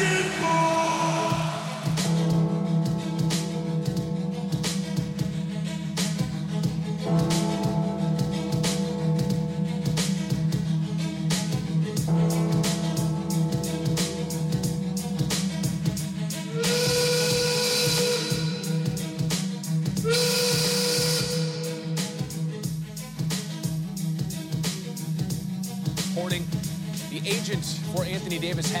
reporting.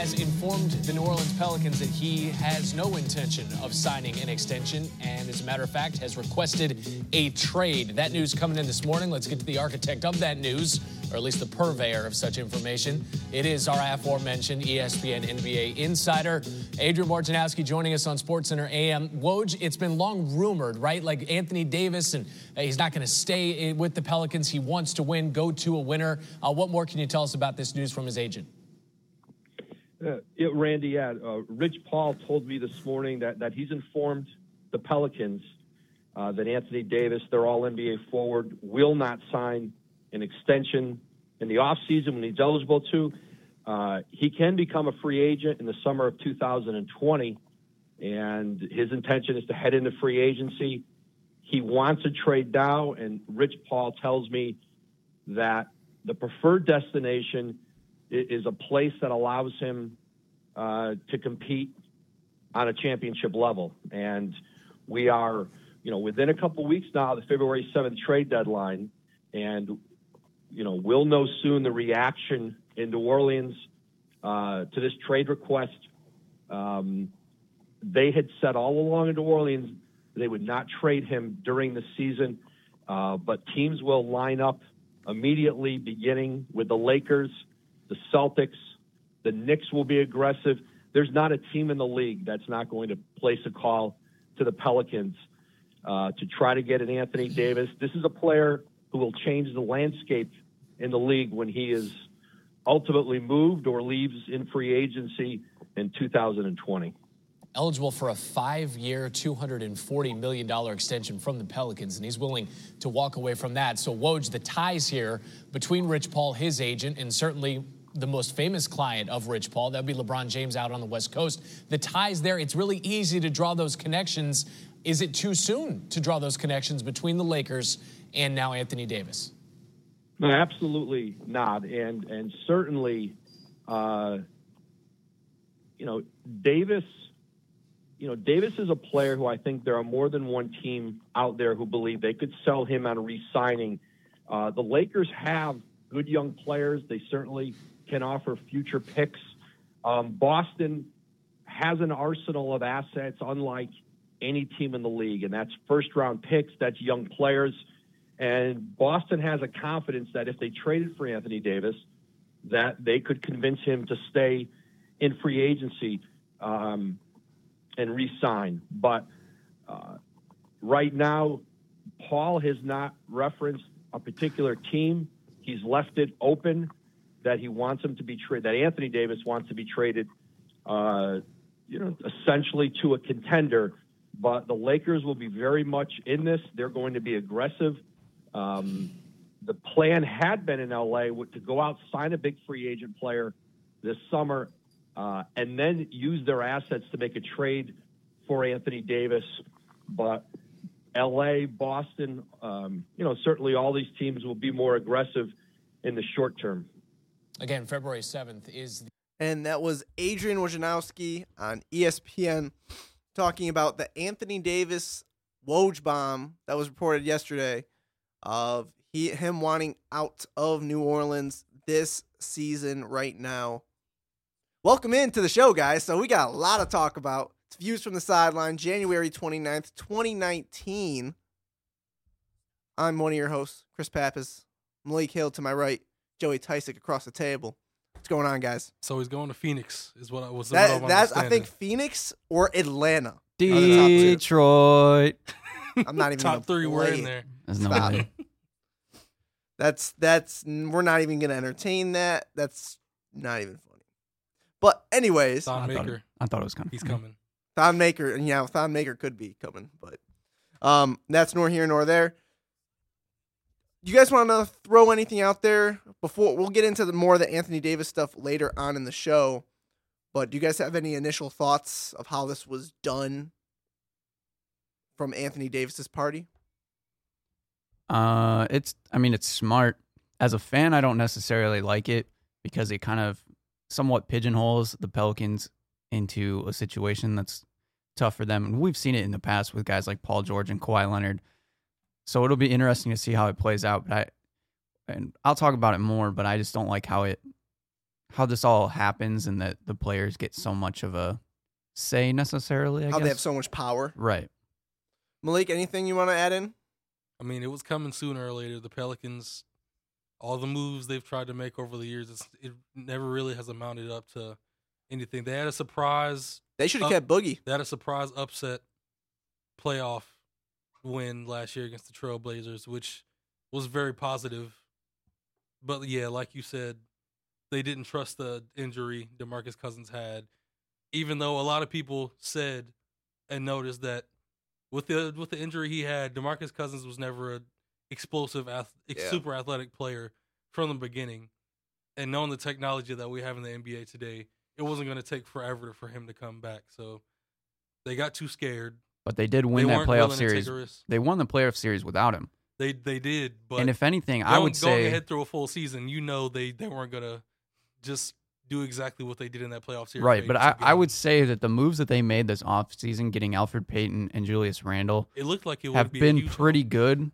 Has informed the New Orleans Pelicans that he has no intention of signing an extension and, as a matter of fact, has requested a trade. That news coming in this morning. Let's get to the architect of that news, or at least the purveyor of such information. It is our aforementioned ESPN NBA insider, Adrian Wojnarowski, joining us on SportsCenter AM. Woj, it's been long rumored, right? Like Anthony Davis, and uh, he's not going to stay with the Pelicans. He wants to win, go to a winner. Uh, what more can you tell us about this news from his agent? Uh, yeah, Randy, yeah. Uh, Rich Paul told me this morning that, that he's informed the Pelicans uh, that Anthony Davis, their all NBA forward, will not sign an extension in the offseason when he's eligible to. Uh, he can become a free agent in the summer of 2020, and his intention is to head into free agency. He wants to trade now, and Rich Paul tells me that the preferred destination is a place that allows him uh, to compete on a championship level. And we are, you know, within a couple weeks now, the February 7th trade deadline, and, you know, we'll know soon the reaction in New Orleans uh, to this trade request. Um, they had said all along in New Orleans they would not trade him during the season, uh, but teams will line up immediately, beginning with the Lakers, the Celtics, the Knicks will be aggressive. There's not a team in the league that's not going to place a call to the Pelicans uh, to try to get an Anthony Davis. This is a player who will change the landscape in the league when he is ultimately moved or leaves in free agency in 2020. eligible for a five-year, $240 million extension from the Pelicans, and he's willing to walk away from that. So, Woj, the ties here between Rich Paul, his agent, and certainly the most famous client of Rich Paul, that would be LeBron James out on the West Coast. The ties there, it's really easy to draw those connections. Is it too soon to draw those connections between the Lakers and now Anthony Davis? No, absolutely not, and and certainly, uh, you know, Davis. You know, Davis is a player who I think there are more than one team out there who believe they could sell him on re-signing. Uh, the Lakers have good young players. They certainly can offer future picks. Um, Boston has an arsenal of assets, unlike any team in the league, and that's first-round picks. That's young players. And Boston has a confidence that if they traded for Anthony Davis, that they could convince him to stay in free agency um, and re-sign. But uh, right now, Paul has not referenced a particular team. He's left it open that he wants him to be traded. That Anthony Davis wants to be traded, uh, you know, essentially to a contender. But the Lakers will be very much in this. They're going to be aggressive. Um, the plan had been in LA to go out, sign a big free agent player this summer, uh, and then use their assets to make a trade for Anthony Davis. But LA, Boston, um, you know, certainly all these teams will be more aggressive in the short term. Again, February 7th is the And that was Adrian Wojnarowski on ESPN talking about the Anthony Davis Woj bomb that was reported yesterday of he him wanting out of New Orleans this season right now. Welcome into the show, guys. So we got a lot of talk about. It's views from the sideline, January 29th, 2019. I'm one of your hosts, Chris Pappas. Malik Hill to my right, Joey Tysick across the table. What's going on, guys? So he's going to Phoenix, is what I was. what That, that's I think. Phoenix or Atlanta. are the top two. Detroit. I'm not even top three were play in there. There's no Stop. way. That's that's we're not even gonna entertain that. That's not even funny. But anyways, Thon I thought, it, Maker, I thought it was coming. he's coming. Thon Maker, and yeah, Thon Maker could be coming, but um, that's nor here nor there. Do you guys want to throw anything out there before we'll get into the more of the Anthony Davis stuff later on in the show? But do you guys have any initial thoughts of how this was done from Anthony Davis's party? Uh, it's. I mean, it's smart. As a fan, I don't necessarily like it because it kind of somewhat pigeonholes the Pelicans into a situation that's tough for them. And we've seen it in the past with guys like Paul George and Kawhi Leonard. So it'll be interesting to see how it plays out. But I, and I'll talk about it more. But I just don't like how it, how this all happens, and that the players get so much of a say necessarily. I how guess. they have so much power. right. Malik, anything you want to add in? I mean, it was coming sooner or later. The Pelicans, all the moves they've tried to make over the years, it's, it never really has amounted up to anything. They had a surprise. They should have kept Boogie. They had a surprise upset playoff win last year against the Trailblazers, which was very positive. But yeah, like you said, they didn't trust the injury DeMarcus Cousins had, even though a lot of people said and noticed that with the with the injury he had, DeMarcus Cousins was never a explosive, ath- Yeah. super athletic player from the beginning. And knowing the technology that we have in the NBA today, it wasn't going to take forever for him to come back. So they got too scared. But they did They win that weren't playoff willing to take series. a risk. They won the playoff series without him. They they did, but and if anything, I going- would going say ahead through a full season, you know they they weren't gonna just do exactly what they did in that playoff series. right. But I, I would say that the moves that they made this offseason, getting Elfrid Payton and Julius Randle, it looked like it would have be a been huge pretty good.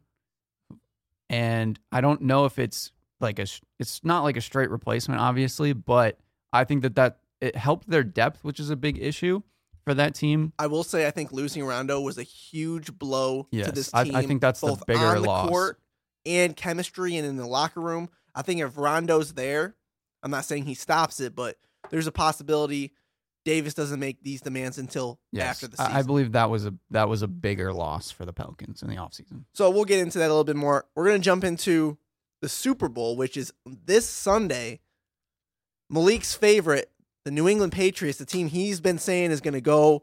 And I don't know if it's like a, sh- it's not like a straight replacement, obviously, but I think that that it helped their depth, which is a big issue for that team. I will say I think losing Rondo was a huge blow Yes, to this I- team. I think that's the both bigger on the loss. court and chemistry and in the locker room. I think if Rondo's there, I'm not saying he stops it, but there's a possibility Davis doesn't make these demands until Yes, after the season. I, I believe that was a that was a bigger loss for the Pelicans in the offseason. So we'll get into that a little bit more. We're going to jump into the Super Bowl, which is this Sunday. Malik's favorite, the New England Patriots, the team he's been saying is going to go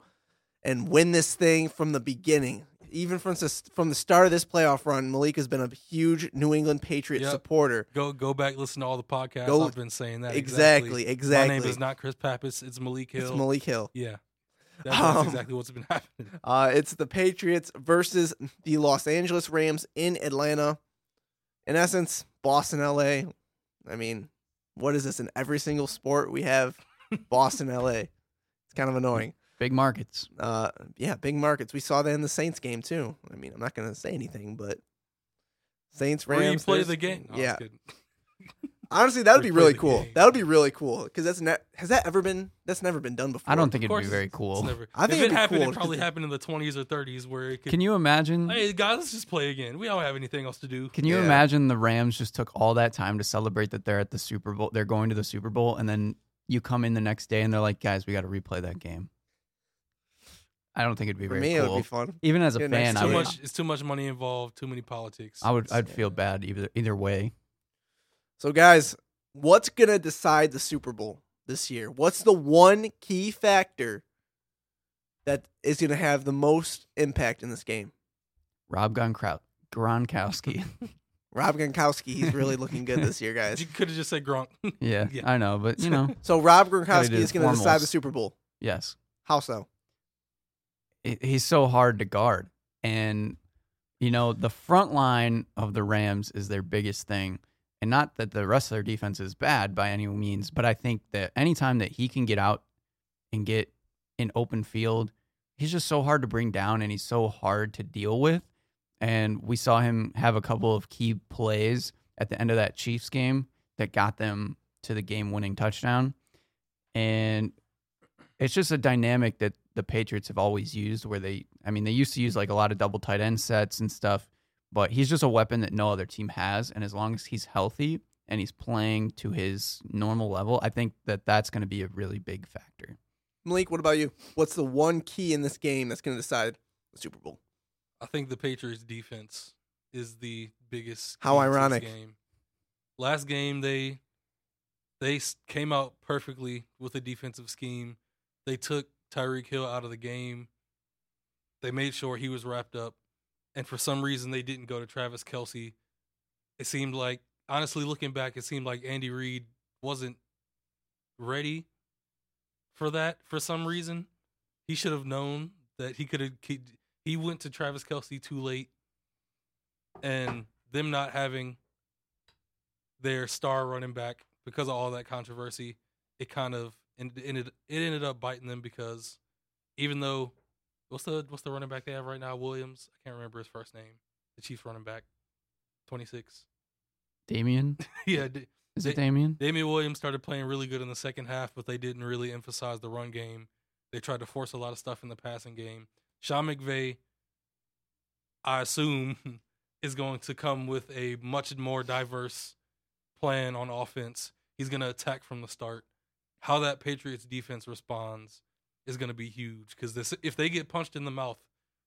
and win this thing from the beginning. Even from the, from the start of this playoff run, Malik has been a huge New England Patriot Yep. supporter. Go go back, listen to all the podcasts. Go- I've been saying that Exactly, My exactly. My name is not Chris Pappas. It's Malik Hill. It's Malik Hill. Yeah, that's, that's Um, exactly what's been happening. Uh, it's the Patriots versus the Los Angeles Rams in Atlanta. In essence, Boston, LA. I mean, what is this in every single sport? We have Boston, LA. It's kind of annoying. Big markets. Uh, yeah, big markets. We saw that in the Saints game too. I mean, I'm not going to say anything, but Saints, Where you Rams. play the game. No, yeah, honestly, that would be really cool. That would be really cool because that's ne- has that ever been? That's never been done before. I don't think it'd be very cool. It's never, I think if it'd happened, cool it probably because- happened in the 20s or 30s where it could. Can you imagine? Hey guys, let's just play again. We don't have anything else to do. Can you Yeah. imagine the Rams just took all that time to celebrate that they're at the Super Bowl? They're going to the Super Bowl, and then you come in the next day and they're like, "Guys, we got to replay that game." I don't think it'd be For very me, it would be fun. Even as a Yeah, next fan, to I Too would, much. It's too much money involved. Too many politics. I would, I'd feel bad either either way. So, guys, what's going to decide the Super Bowl this year? What's the one key factor that is going to have the most impact in this game? Rob Gronkowski. Gronkowski. Rob Gronkowski, he's really looking good this year, guys. You could have just said Gronk. yeah, Yeah. I know, but you know, So, Rob Gotta Gronkowski is going to decide the. Super Bowl. yes, How so? He- he's so hard to guard, and you know the front line of the Rams is their biggest thing. And not that the rest of their defense is bad by any means, but I think that anytime that he can get out and get in open field, he's just so hard to bring down and he's so hard to deal with. And we saw him have a couple of key plays at the end of that Chiefs game that got them to the game winning touchdown. And it's just a dynamic that the Patriots have always used where they, I mean, they used to use like a lot of double tight end sets and stuff, but he's just a weapon that no other team has. And as long as he's healthy and he's playing to his normal level, I think that that's going to be a really big factor. Malik, what about you? What's the one key in this game that's going to decide the Super Bowl? I think the Patriots defense is the biggest. How key to this ironic. Game. Last game they they came out perfectly with a defensive scheme. They took Tyreek Hill out of the game. They made sure he was wrapped up, and for some reason they didn't go to Travis Kelce. It seemed like, honestly, looking back, it seemed like Andy Reid wasn't ready for that for some reason. He should have known that he could have. He, went to Travis Kelce too late, and them not having their star running back because of all that controversy, it kind of ended, it ended up biting them because even though what's the what's the running back they have right now Williams I can't remember his first name the Chiefs running back twenty six Damien? yeah D- Is it Damien? Damian Williams started playing really good in the second half, but they didn't really emphasize the run game. They tried to force a lot of stuff in the passing game. Sean McVay, I assume, is going to come with a much more diverse plan on offense. He's going to attack from the start. How that Patriots defense responds is going to be huge because this if they get punched in the mouth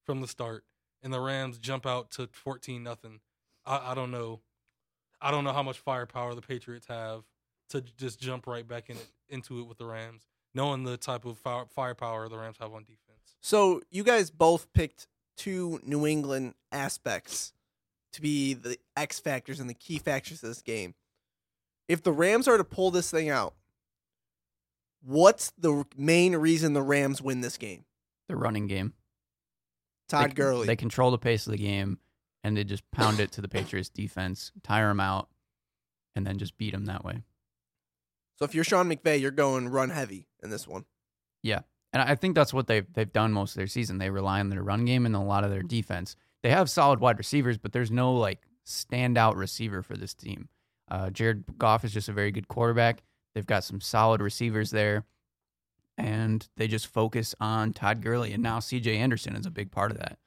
from the start and the Rams jump out to 14 nothing, I, I don't know. I don't know how much firepower the Patriots have to just jump right back in it, into it with the Rams, knowing the type of fire, firepower the Rams have on defense. So you guys both picked two New England aspects to be the X factors and the key factors of this game. If the Rams are to pull this thing out, what's the main reason the Rams win this game? The running game. Todd they, Gurley. They control the pace of the game, and they just pound it to the Patriots defense, tire them out, and then just beat them that way. so if you're Sean McVay, you're going run heavy in this one. And I think that's what they've they've done most of their season. They rely on their run game and a lot of their defense. They have solid wide receivers, but there's no like standout receiver for this team. Uh, Jared Goff is just a very good quarterback. They've got some solid receivers there, and they just focus on Todd Gurley. And now C.J. Anderson is a big part of that.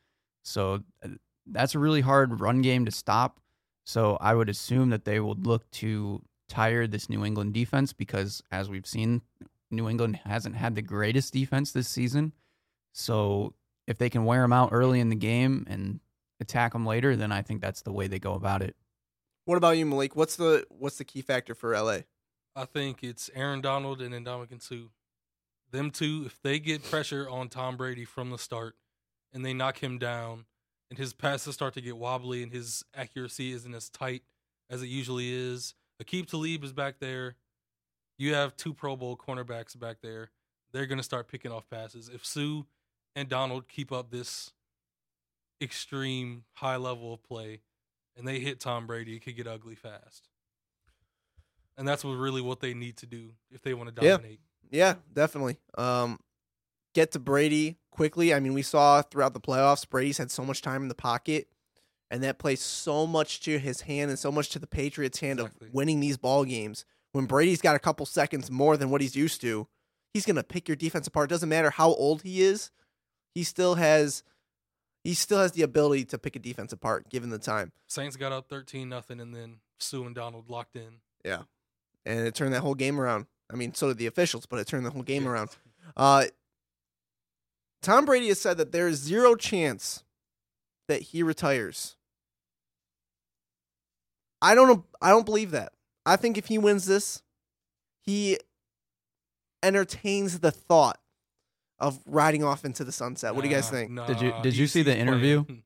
So uh, that's a really hard run game to stop. So I would assume that they would look to tire this New England defense because, as we've seen, New England hasn't had the greatest defense this season. So if they can wear them out early in the game and attack them later, then I think that's the way they go about it. What about you, Malik? What's the what's the key factor for LA? I think it's Aaron Donald and Ndamukong Suh. Them two, if they get pressure on Tom Brady from the start and they knock him down and his passes start to get wobbly and his accuracy isn't as tight as it usually is. Aqib Talib is back there. You have two Pro Bowl cornerbacks back there. They're going to start picking off passes. If Suh and Donald keep up this extreme high level of play and they hit Tom Brady, it could get ugly fast. And that's what really what they need to do if they want to Yeah. dominate. Yeah, definitely. Um, get to Brady quickly. I mean, we saw throughout the playoffs, Brady's had so much time in the pocket, and that plays so much to his hand and so much to the Patriots' hand Exactly. of winning these ball games. When Brady's got a couple seconds more than what he's used to, he's gonna pick your defense apart. Doesn't matter how old he is, he still has he still has the ability to pick a defense apart given the time. Saints got up 13 nothing and then Suh and Donald locked in. Yeah. And it turned that whole game around. I mean, so did the officials, but it turned the whole game Yeah. around. Uh, Tom Brady has said that there is zero chance that he retires. I don't. I don't believe that. I think if he wins this, he entertains the thought of riding off into the sunset. What do you guys think? nah, Did you- did you see the interview? playing.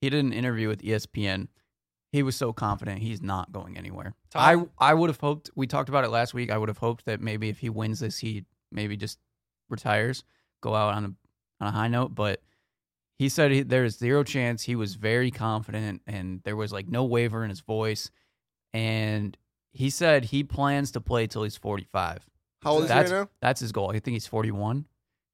He did an interview with ESPN. He was so confident he's not going anywhere. Tom- I I would have hoped. We talked about it last week. I would have hoped that maybe if he wins this, he maybe just retires, go out on a on a high note. But he said he, there's zero chance. He was very confident, and there was like no waver in his voice. And he said he plans to play till he's 45. How old is he That's right now? that's his goal. I think he's 41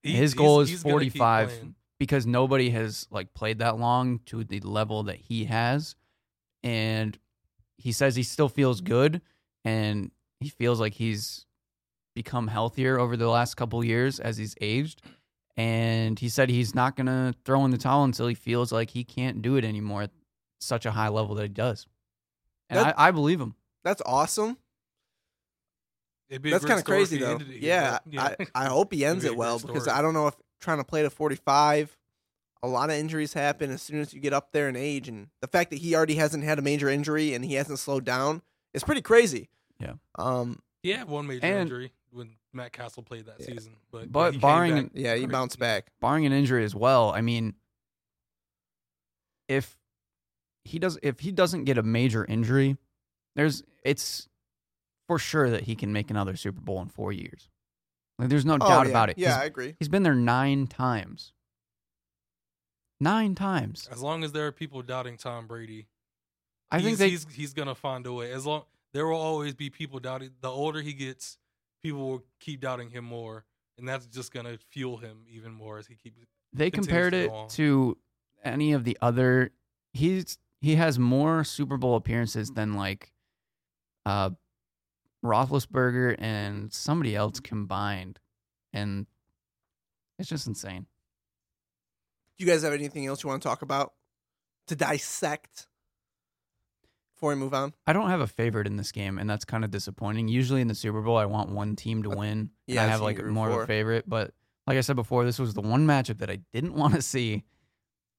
He- His he's- goal is he's 45. because nobody has like played that long to the level that he has and he says he still feels good and he feels like he's become healthier over the last couple years as he's aged and he said he's not going to throw in the towel until he feels like he can't do it anymore at such a high level that he does and That- I, I believe him That's awesome. It'd be That's kind of crazy though. ended it Yeah, I, I hope he ends be it well because. I don't know if trying to play to 45, a lot of injuries happen as soon as you get up there in age, and the fact that he already hasn't had a major injury and he hasn't slowed down is pretty crazy. Yeah. Um. he had one major And- injury when Matt Cassel played that Yeah. season, but But he barring- back Yeah, he great. bounced back. barring an injury as well. I mean, if he does, if he doesn't get a major injury, there's it's for sure that he can make another Super Bowl in four years. Like, there's no Oh, doubt yeah. about it. Yeah, He's- I agree. he's been there nine times. Nine times. As long as there are people doubting Tom Brady, I think he's, they. he's he's gonna find a way. As long there will always be people doubting. The older he gets, people will keep doubting him more, and that's just gonna fuel him even more as he keeps. they compared to it on. to any of the other he's he has more Super Bowl appearances than like uh Roethlisberger and somebody else combined and it's just insane. Do you guys have anything else you want to talk about to dissect before we move on? I don't have a favorite in this game and that's kind of disappointing. Usually in the Super Bowl I want one team to Uh, win. and yeah, I have like more of a favorite, but like I said before this was the one matchup that I didn't want to see.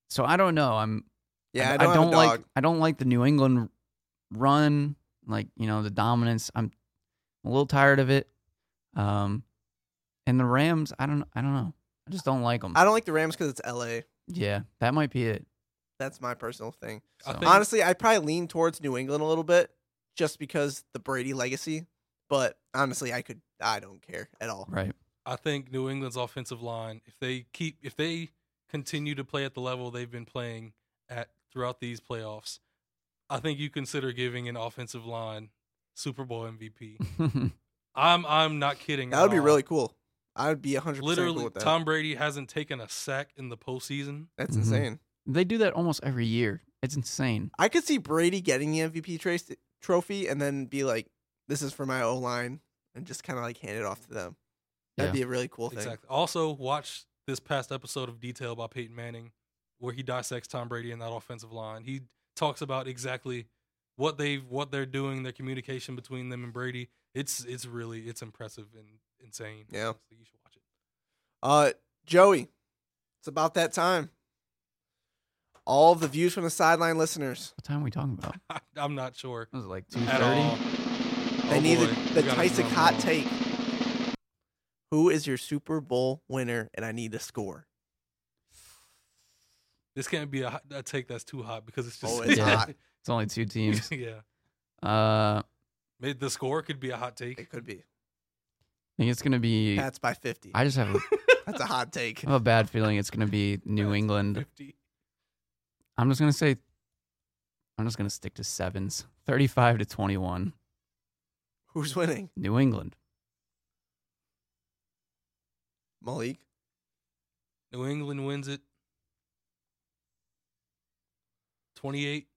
So I don't know. I'm Yeah, I, I, don't, I don't like. I don't like the New England run, like you know the dominance. I'm a little tired of it. Um, and the Rams, I don't I don't know. I just don't like them. I don't like the Rams because it's LA. yeah, that might be it. That's my personal thing. I think- Honestly, I probably lean towards New England a little bit just because the Brady legacy. But honestly, I could I don't care at all. Right. I think New England's offensive line, if they keep, if they continue to play at the level they've been playing at throughout these playoffs, I think you consider giving an offensive line Super Bowl MVP. I'm I'm not kidding. That would be all. really cool. I would be 100% cool Literally, with that. Tom Brady hasn't taken a sack in the postseason. That's Mhm. insane. they do that almost every year. It's insane. I could see Brady getting the MVP trace, trophy and then be like, "This is for my O line," and just kind of like hand it off to them. That'd Yeah. be a really cool thing. Exactly. Also, watch this past episode of Detail by Peyton Manning, where he dissects Tom Brady and that offensive line. He talks about exactly what they what they're doing, their communication between them and Brady. It's it's really it's impressive and insane. Yeah. honestly. you should watch it. Uh, Joey, it's about that time. All of the views from the sideline listeners. What time are we talking about? I, I'm not sure It Was it like two thirty? at They Oh, need boy. the, the gotta Tyson drum hot take. Who is your Super Bowl winner? And I need a score. This can't be a, a take that's too hot because it's just Oh, it's Yeah. hot. It's only two teams. yeah. Uh, I Maybe the score could be a hot take. It could be. I think it's gonna be. Pats by 50. I just have a, That's a hot take. I have a bad feeling it's gonna be New England. 50. I'm just gonna say. I'm just gonna stick to sevens. Thirty-five to twenty-one. Who's winning? New England. Malik. New England wins it 28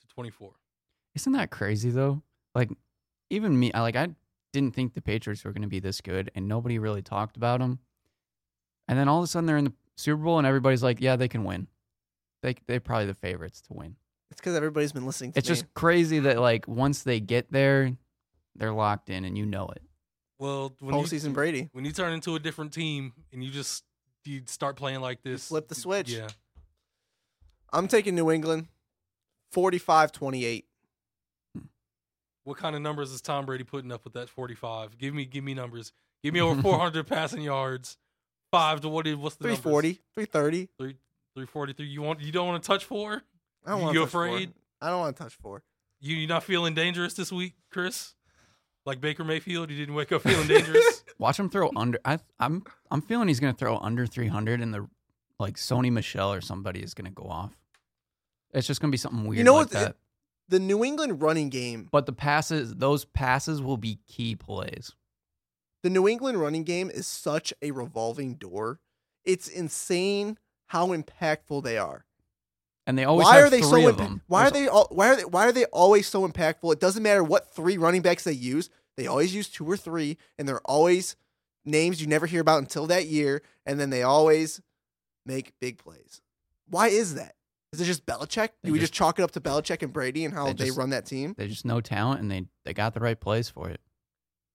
to 24. Isn't that crazy though? Like, even me, I like I didn't think the Patriots were going to be this good, and nobody really talked about them. And then all of a sudden they're in the Super Bowl, and everybody's like, "Yeah, they can win. They they're probably the favorites to win." It's because everybody's been listening to It's me. just crazy that like once they get there, they're locked in, and you know it. Well, when you, postseason Brady. when you turn into a different team and you just you start playing like this, flip the switch. Yeah, I'm taking New England 45 28. what kind of numbers is Tom Brady putting up with that 45? Give me give me numbers. Give me over 400 passing yards. Five to what? is- What's the 340, 330. Numbers? Three, 343. You want? You don't want to touch four? I don't You want to touch afraid? Four. I don't want to touch four. You you not feeling dangerous this week, Chris? Like Baker Mayfield, you didn't wake up feeling dangerous. Watch him throw under. I, I'm I'm feeling he's going to throw under 300, and the like Sony Michel or somebody is going to go off. It's just going to be something weird You know like what? The New England running game, But the passes, those passes will be key plays. the New England running game is such a revolving door. It's insane how impactful they are. And they always why are they so impa- why are they all, why are they why are they always so impactful? It doesn't matter what three running backs they use. They always use two or three and they're always names you never hear about until that year and then they always make big plays. Why is that? Is it just Belichick? They Do we just- just chalk it up to Belichick and Brady and how They they, just- run that team? They just know talent, and they they got the right plays for it.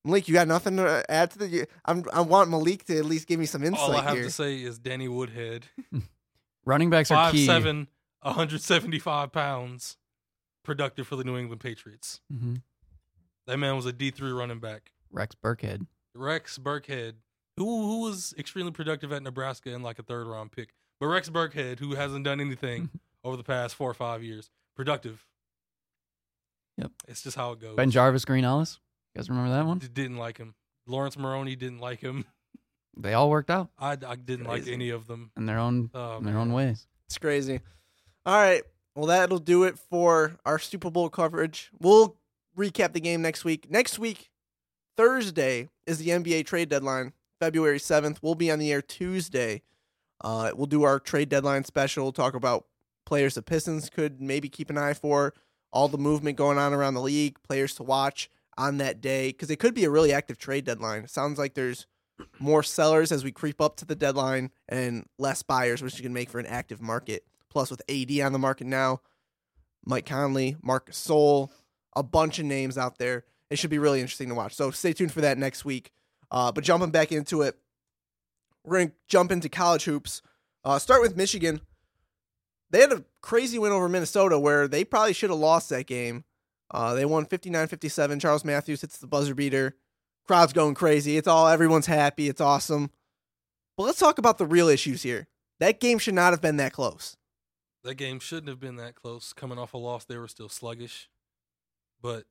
Malik, you got nothing to add to the. I'm, I want Malik to at least give me some insight All I have here. to say is Danny Woodhead, Running backs are five key. seven, 175 pounds, productive for the New England Patriots. hmm That man was a D three running back. Rex Burkhead. Rex Burkhead, who who was extremely productive at Nebraska and like a third round pick. But Rex Burkhead, who hasn't done anything over the past four or five years, productive. Yep. It's just how it goes. BenJarvus, Green Ellis. You guys remember that one? Just didn't like him. Laurence Maroney didn't like him. They all worked out I, I didn't like any of them. in their own Oh, in their own ways. It's crazy. All right. Well, that'll do it for our Super Bowl coverage. We'll recap the game next week. Next week, Thursday, is the NBA trade deadline, February 7th. We'll be on the air Tuesday. Uh, we'll do our trade deadline special, talk about players the Pistons could maybe keep an eye for, all the movement going on around the league, players to watch on that day, because it could be a really active trade deadline. It sounds like there's more sellers as we creep up to the deadline and less buyers, which you can make for an active market. Plus, with AD on the market now, Mike Conley, Marc Gasol, a bunch of names out there. It should be really interesting to watch. So stay tuned for that next week. Uh, but jumping back into it, we're going to jump into college hoops. Uh, start with Michigan. They had a crazy win over Minnesota where they probably should have lost that game. Uh, they won 59 57. Charles Matthews hits the buzzer beater. Crowd's going crazy. It's all, everyone's happy. It's awesome. But let's talk about the real issues here. That game should not have been that close. That game shouldn't have been that close. Coming off a loss, they were still sluggish. But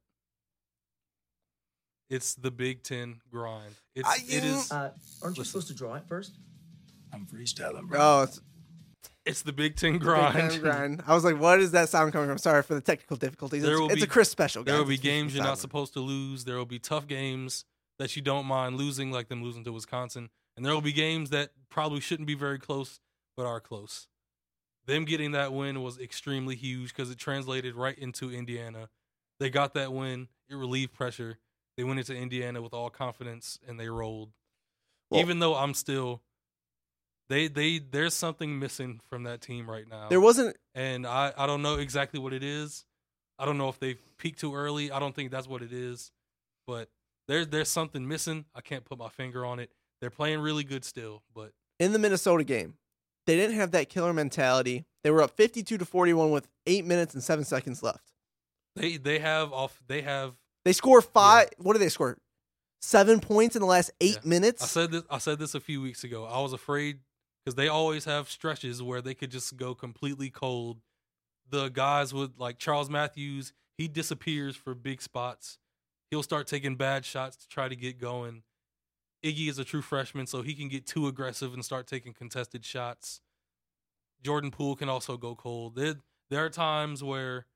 it's the Big Ten grind. It's I- it is Uh, aren't you Listen. supposed to draw it first? I'm freestyling, bro. Oh, it's it's the Big Ten Big grind. Ten grind. I was like, what is that sound coming from? Sorry for the technical difficulties. There It's, will it's a Chris special. There will be It's games you're not supposed to lose. There will be tough games that you don't mind losing, like them losing to Wisconsin. And there will be games that probably shouldn't be very close, but are close. Them getting that win was extremely huge because it translated right into Indiana. They got that win. It relieved pressure. They went into Indiana with all confidence and they rolled. Well- Even though I'm still, they they there's something missing from that team right now There wasn't. and I, I don't know exactly what it is. I don't know if they peaked too early. I don't think that's what it is, but there's there's something missing. I can't put my finger on it. They're playing really good still, but in the Minnesota game, they didn't have that killer mentality. They were up 52 to 41 with 8 minutes and 7 seconds left. they they have off they have. They score 5 what did they score? 7 points in the last 8 Yeah. minutes. I said this I said this a few weeks ago. I was afraid because they always have stretches where they could just go completely cold. The guys with like Charles Matthews, he disappears for big spots. He'll start taking bad shots to try to get going. Iggy is a true freshman, so he can get too aggressive and start taking contested shots. Jordan Poole can also go cold. There, there are times where,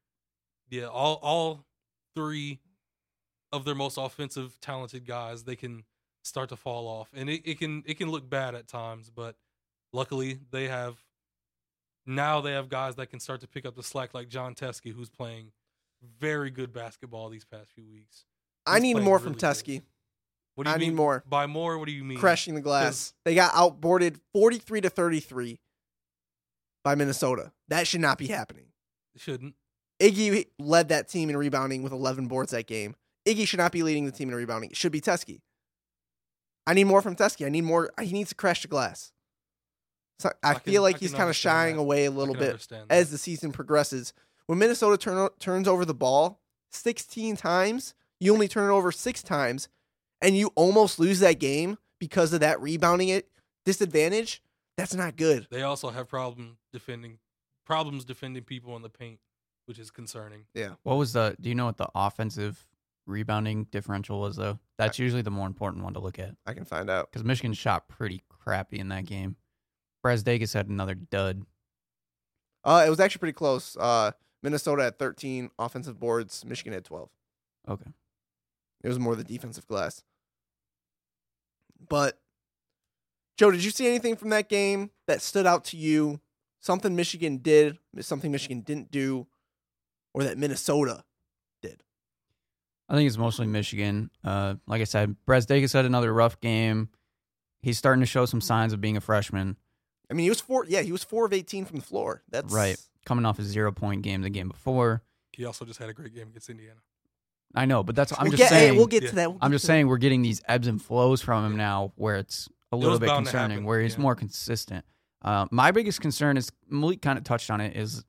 yeah, all all three of their most offensive talented guys, they can start to fall off, and it, it can it can look bad at times. But luckily, they have now they have guys that can start to pick up the slack, like Jon Teske, who's playing very good basketball these past few weeks. I need more really from. Teske. What do you I need mean more. By more, what do you mean? Crushing the glass. They got outboarded 43 to 33 by Minnesota. That should not be happening. It shouldn't. Iggy led that team in rebounding with 11 boards that game. Iggy should not be leading the team in rebounding. It should be Teske. I need more from Teske. I need more. He needs to crash the glass. So I, I can- feel like I he's kind of shying that. away a little bit as the season progresses. When Minnesota turn, turns over the ball 16 times, you only turn it over six times, and you almost lose that game because of that rebounding it disadvantage. That's not good. They also have problem defending problems defending people in the paint, which is concerning. Yeah. What was the? Do you know what the offensive rebounding differential was though? That's usually the more important one to look at I can find out. because Michigan shot pretty crappy in that game. Brazdeikis had another dud. Uh, it was actually pretty close. Uh, Minnesota had 13 offensive boards. Michigan had 12. Okay. It was more the defensive glass. But Joe, did you see anything from that game that stood out to you? Something Michigan did, something Michigan didn't do, or that Minnesota did? I think it's mostly Michigan. Uh, like I said, Brazdeikis had another rough game. He's starting to show some signs of being a freshman. I mean, he was four. Yeah, he was four of 18 from the floor. That's Right. Coming off a zero point game the game before. He also just had a great game against Indiana. I know, but that's I'm We'll just get, hey, saying. we'll get yeah. to that. We'll I'm get just to that. saying we're getting these ebbs and flows from him now, where it's a little was bit concerning, where he's yeah. more consistent. Uh, my biggest concern is Malik kind of touched on it. Is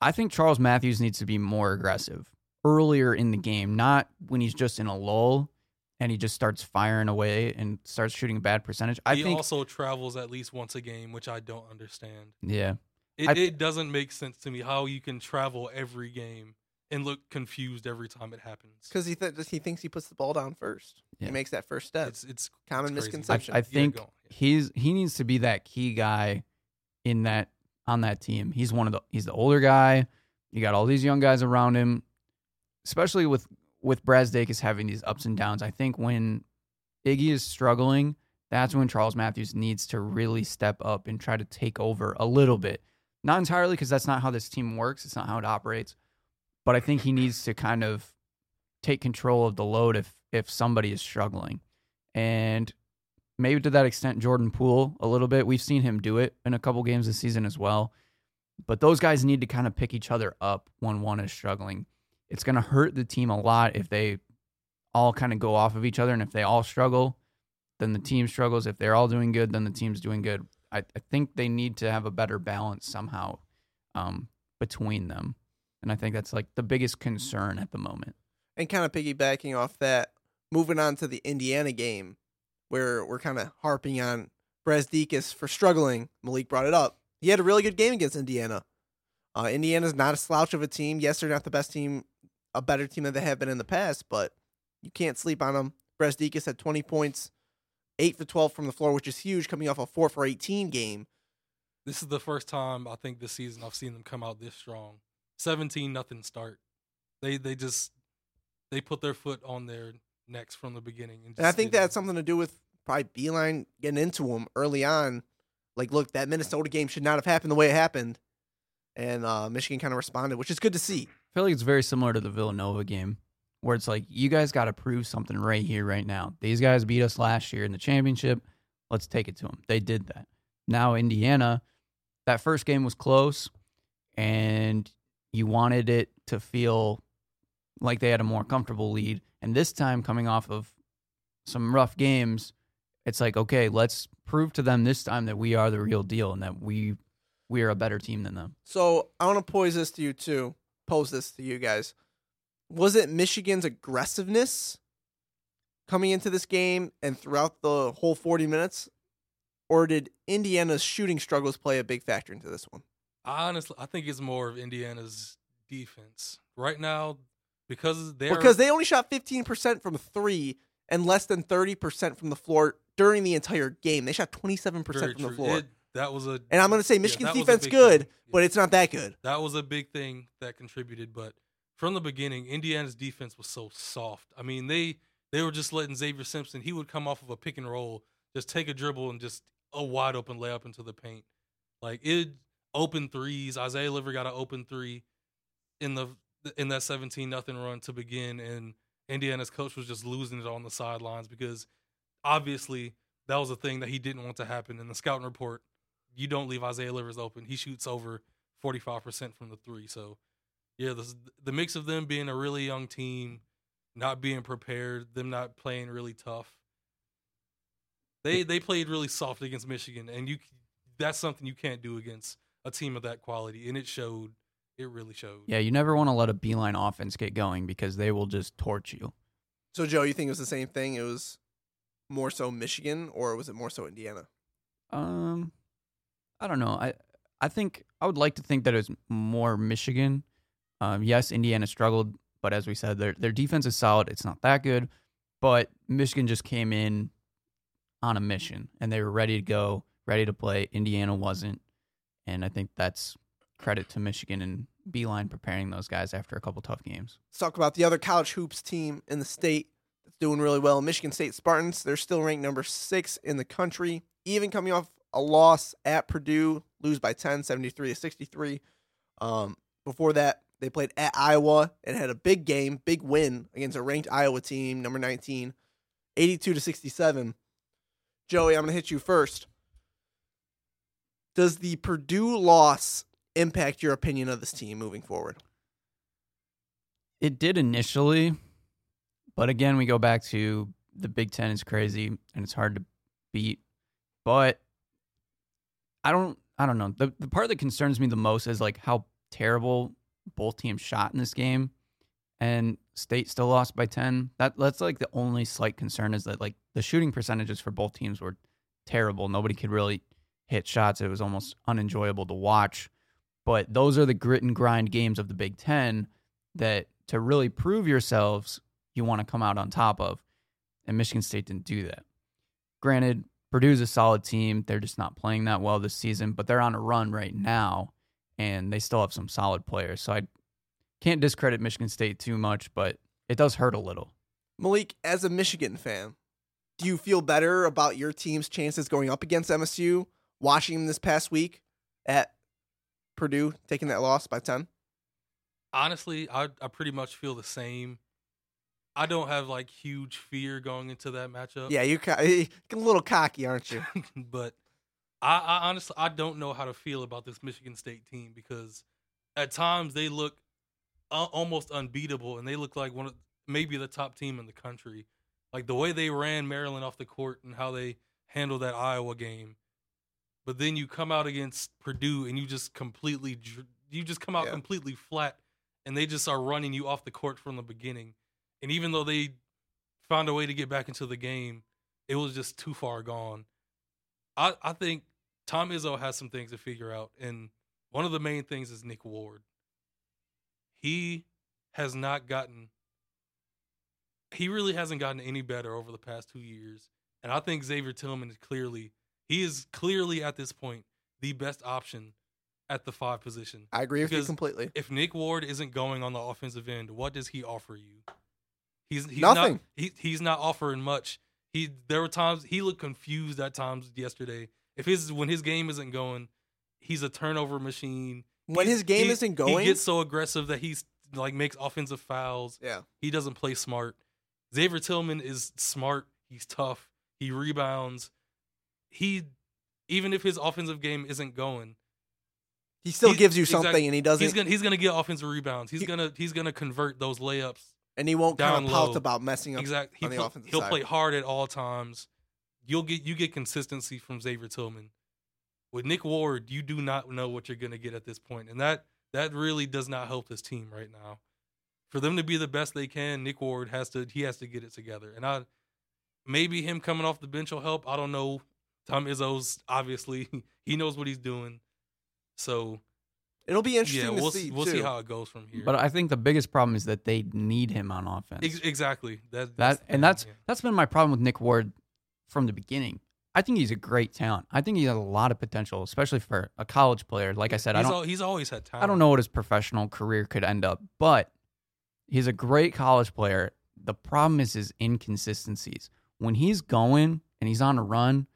I think Charles Matthews needs to be more aggressive earlier in the game, not when he's just in a lull and he just starts firing away and starts shooting a bad percentage. I he think, also travels at least once a game, which I don't understand. yeah, It, I- it doesn't make sense to me how you can travel every game and look confused every time it happens. because he th- he thinks he puts the ball down first. he makes that first step. It's it's Common it's misconception. I Yeah, think go on. Yeah. he's he needs to be that key guy in that on that team. He's one of the he's the older guy. You got all these young guys around him, especially with with Brazdeikis having these ups and downs. I think when Iggy is struggling, that's when Charles Matthews needs to really step up and try to take over a little bit. Not entirely because that's not how this team works. It's not how it operates. But I think he needs to kind of take control of the load if if somebody is struggling. And maybe to that extent, Jordan Poole a little bit. We've seen him do it in a couple games this season as well. But those guys need to kind of pick each other up when one is struggling. It's going to hurt the team a lot if they all kind of go off of each other. And if they all struggle, then the team struggles. If they're all doing good, then the team's doing good. I, I think they need to have a better balance somehow um, between them. And I think that's like the biggest concern at the moment. And kind of piggybacking off that, moving on to the Indiana game, where we're kind of harping on Brazdeikis for struggling. Malik brought it up. He had a really good game against Indiana. Uh, Indiana's not a slouch of a team. Yes, they're not the best team, a better team than they have been in the past, but you can't sleep on them. Brazdeikis had 20 points, 8 for 12 from the floor, which is huge, coming off a 4 for 18 game. This is the first time I think this season I've seen them come out this strong. Seventeen nothing start. They they just they put their foot on their necks from the beginning. And, And I think that had something to do with probably Beilein getting into them early on. Like, look, that Minnesota game should not have happened the way it happened. And uh, Michigan kind of responded, which is good to see. I feel like it's very similar to the Villanova game, where it's like you guys got to prove something right here, right now. These guys beat us last year in the championship. Let's take it to them. They did that. Now Indiana, that first game was close, and you wanted it to feel like they had a more comfortable lead. And this time, coming off of some rough games, it's like okay, let's prove to them this time that we are the real deal and that we we are a better team than them. So I want to pose this to you, too. Pose this to you guys. Was it Michigan's aggressiveness coming into this game and throughout the whole 40 minutes? Or did Indiana's shooting struggles play a big factor into this one? I honestly I think it's more of Indiana's defense right now because they're Because they only shot 15% from three and less than 30% from the floor during the entire game. They shot 27% very from the floor. It- that was a and I'm going to say Michigan's a defense good, thing. but Yeah. it's not that good. That was a big thing that contributed, but from the beginning, Indiana's defense was so soft. I mean, they they were just letting Xavier Simpson. He would come off of a pick and roll, just take a dribble and just a wide open layup into the paint. Like it open threes. Isaiah Liver got an open three in the in that seventeen nothing run to begin, and Indiana's coach was just losing it on the sidelines because obviously that was a thing that he didn't want to happen. In the scouting report, you don't leave Isaiah Livers open. He shoots over 45% from the three. So, yeah, the, the mix of them being a really young team, not being prepared, them not playing really tough. They they played really soft against Michigan, and you that's something you can't do against a team of that quality, and it showed. It really showed. Yeah, you never want to let a Beilein offense get going because they will just torch you. So, Joe, you think it was the same thing? It was more so Michigan, or was it more so Indiana? Um, I don't know. I I think I would like to think that it was more Michigan. Um, yes, Indiana struggled, but as we said, their their defense is solid. It's not that good, but Michigan just came in on a mission and they were ready to go, ready to play. Indiana wasn't, and I think that's credit to Michigan and Beilein preparing those guys after a couple tough games. Let's talk about the other college hoops team in the state that's doing really well. Michigan State Spartans. They're still ranked number six in the country, even coming off a loss at Purdue, lose by 10, 73 to 63. Um, before that, they played at Iowa and had a big game, big win against a ranked Iowa team, number 19, 82 to 67. Joey, I'm going to hit you first. Does the Purdue loss impact your opinion of this team moving forward? It did initially, but again, we go back to the Big Ten is crazy and it's hard to beat. But I don't, I don't know. The the part that concerns me the most is like how terrible both teams shot in this game, and State still lost by ten. That that's like the only slight concern is that like the shooting percentages for both teams were terrible. Nobody could really hit shots. It was almost unenjoyable to watch. But those are the grit and grind games of the Big Ten that to really prove yourselves, you want to come out on top of. and Michigan State didn't do that. Granted, Purdue's a solid team. They're just not playing that well this season, but they're on a run right now, and they still have some solid players. So I can't discredit Michigan State too much, but it does hurt a little. Malik, as a Michigan fan, do you feel better about your team's chances going up against MSU, watching them this past week at Purdue, taking that loss by 10? Honestly, I I pretty much feel the same. I don't have like huge fear going into that matchup. Yeah, you're, you're a little cocky, aren't you? but I, I honestly I don't know how to feel about this Michigan State team because at times they look uh, almost unbeatable and they look like one of maybe the top team in the country. Like the way they ran Maryland off the court and how they handled that Iowa game. But then you come out against Purdue and you just completely you just come out Yeah. completely flat and they just are running you off the court from the beginning. And even though they found a way to get back into the game, it was just too far gone. I, I think Tom Izzo has some things to figure out, and one of the main things is Nick Ward. He has not gotten he really hasn't gotten any better over the past two years. And I think Xavier Tillman is clearly he is clearly at this point the best option at the five position. I agree with you completely. If Nick Ward isn't going on the offensive end, what does he offer you? He's he's Nothing. not he, he's not offering much. He there were times he looked confused at times yesterday. If his when his game isn't going, he's a turnover machine. When He's- his game he- isn't going, he gets so aggressive that he's like makes offensive fouls. yeah, He doesn't play smart. Xavier Tillman is smart. He's tough. He rebounds. He even if his offensive game isn't going, he still gives you something, and he doesn't, he's gonna he's gonna get offensive rebounds. He's He- gonna he's gonna convert those layups. And he won't kind of pout about messing up. Exactly. He on the pl- offensive he'll side. play hard at all times. You'll get you get consistency from Xavier Tillman. With Nick Ward, you do not know what you're gonna get at this point, and that that really does not help this team right now. For them to be the best they can, Nick Ward has to he has to get it together. And I maybe him coming off the bench will help. I don't know. Tom Izzo's obviously he knows what he's doing. So It'll be interesting yeah, to we'll see. we'll too. see how it goes from here. But I think the biggest problem is that they need him on offense. Ex- exactly that that's that and thing, that's yeah. that's been my problem with Nick Ward from the beginning. I think he's a great talent. I think he has a lot of potential, especially for a college player. Like I said, I don't al- he's always had talent. I don't know what his professional career could end up, but he's a great college player. The problem is his inconsistencies. When he's going and he's on a run,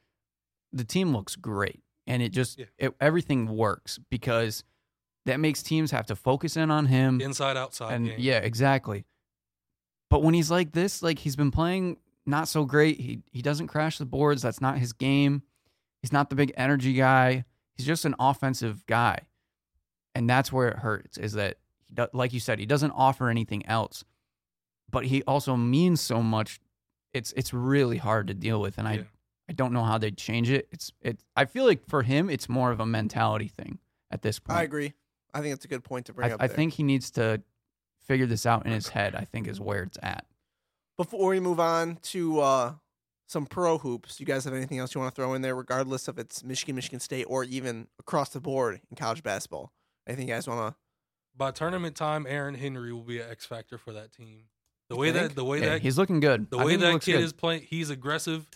the team looks great, and it just Yeah. it, everything works because that makes teams have to focus in on him. inside outside and game. yeah, exactly. But when he's like this, like he's been playing not so great. He he doesn't crash the boards. That's not his game. He's not the big energy guy. He's just an offensive guy, and that's where it hurts. Is that he do, like you said, he doesn't offer anything else, but he also means so much. It's it's really hard to deal with, and I I don't know how they'd change it. It's it. I feel like for him, it's more of a mentality thing at this point. I agree. I think that's a good point to bring I, up. I there. think he needs to figure this out in his head. I think is where it's at. Before we move on to uh, some pro hoops, you guys have anything else you want to throw in there, regardless if it's Michigan, Michigan State, or even across the board in college basketball? Anything you guys want to? By tournament time, Aaron Henry will be an X factor for that team. The way that the way Yeah, that he's looking good. the I way that kid good. is playing, he's aggressive.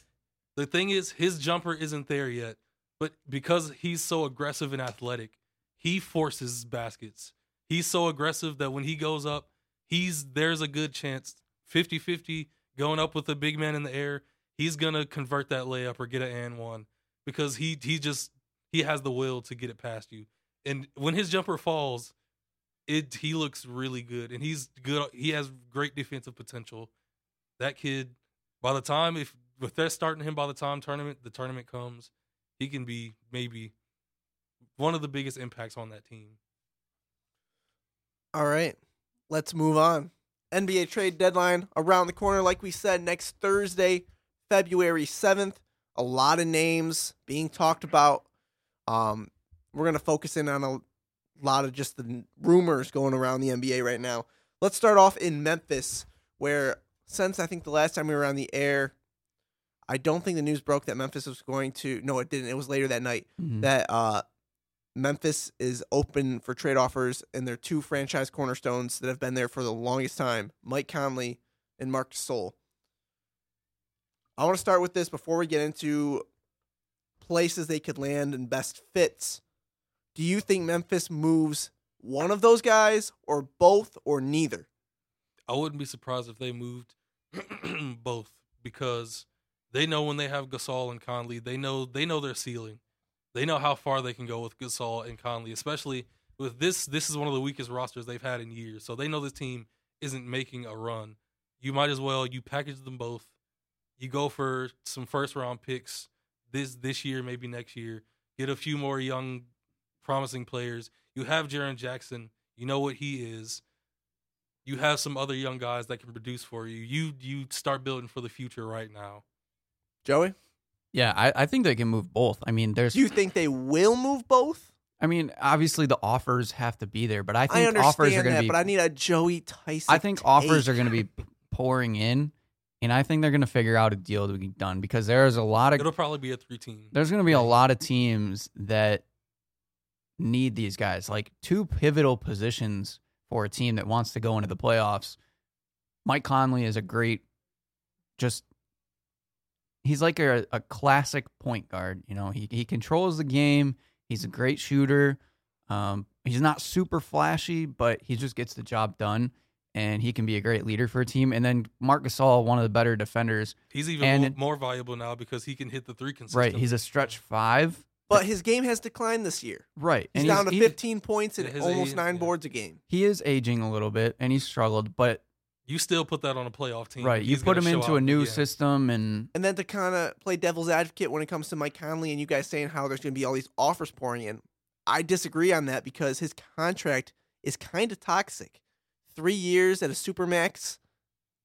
The thing is, his jumper isn't there yet, but because he's so aggressive and athletic, he forces baskets. He's so aggressive that when he goes up, he's there's a good chance 50-50 going up with a big man in the air, he's gonna convert that layup or get an and one because he he just he has the will to get it past you. And when his jumper falls, it he looks really good and he's good. He has great defensive potential. That kid, by the time if if they're starting him by the time tournament the tournament comes, he can be maybe one of the biggest impacts on that team. All right, let's move on. NBA trade deadline around the corner, like we said, next Thursday, February 7th. A lot of names being talked about. Um, we're going to focus in on a lot of just the rumors going around the NBA right now. Let's start off in Memphis, where since I think the last time we were on the air, I don't think the news broke that Memphis was going to. No, it didn't. It was later that night Mhm. that uh, Memphis is open for trade offers, and their two franchise cornerstones that have been there for the longest time, Mike Conley and Marc Gasol. I want to start with this before we get into places they could land and best fits. Do you think Memphis moves one of those guys or both or neither? I wouldn't be surprised if they moved both because they know when they have Gasol and Conley, they know they know their ceiling. They know how far they can go with Gasol and Conley, especially with this. This is one of the weakest rosters they've had in years, so they know this team isn't making a run. You might as well you package them both. You go for some first round picks this this year, maybe next year. Get a few more young, promising players. You have Jaren Jackson. You know what he is. You have some other young guys that can produce for you. You you start building for the future right now. Joey, Yeah, I, I think they can move both. I mean, there's do you think they will move both? I mean, obviously the offers have to be there, but I I think understand offers are going that, to be but I need a Joey Tyson. I think offers are going to be pouring in and I think they're going to figure out a deal to be done because there's a lot of It'll probably be a three team. there's going to be a lot of teams that need these guys like two pivotal positions for a team that wants to go into the playoffs mike conley is a great just he's like a, a classic point guard you know he, he controls the game he's a great shooter um, he's not super flashy but he just gets the job done and he can be a great leader for a team and then marc gasol one of the better defenders He's even and more, more valuable now because he can hit the three consistently. right he's a stretch five But his game has declined this year. right He's and down to he- 15 points and almost age, nine yeah. boards a game. he is aging a little bit and he's struggled but You still put that on a playoff team. right you He's put him into out a new again. system and And then to kind of play devil's advocate when it comes to Mike Conley and you guys saying how there's going to be all these offers pouring in, I disagree on that because his contract is kind of toxic. Three years at a supermax.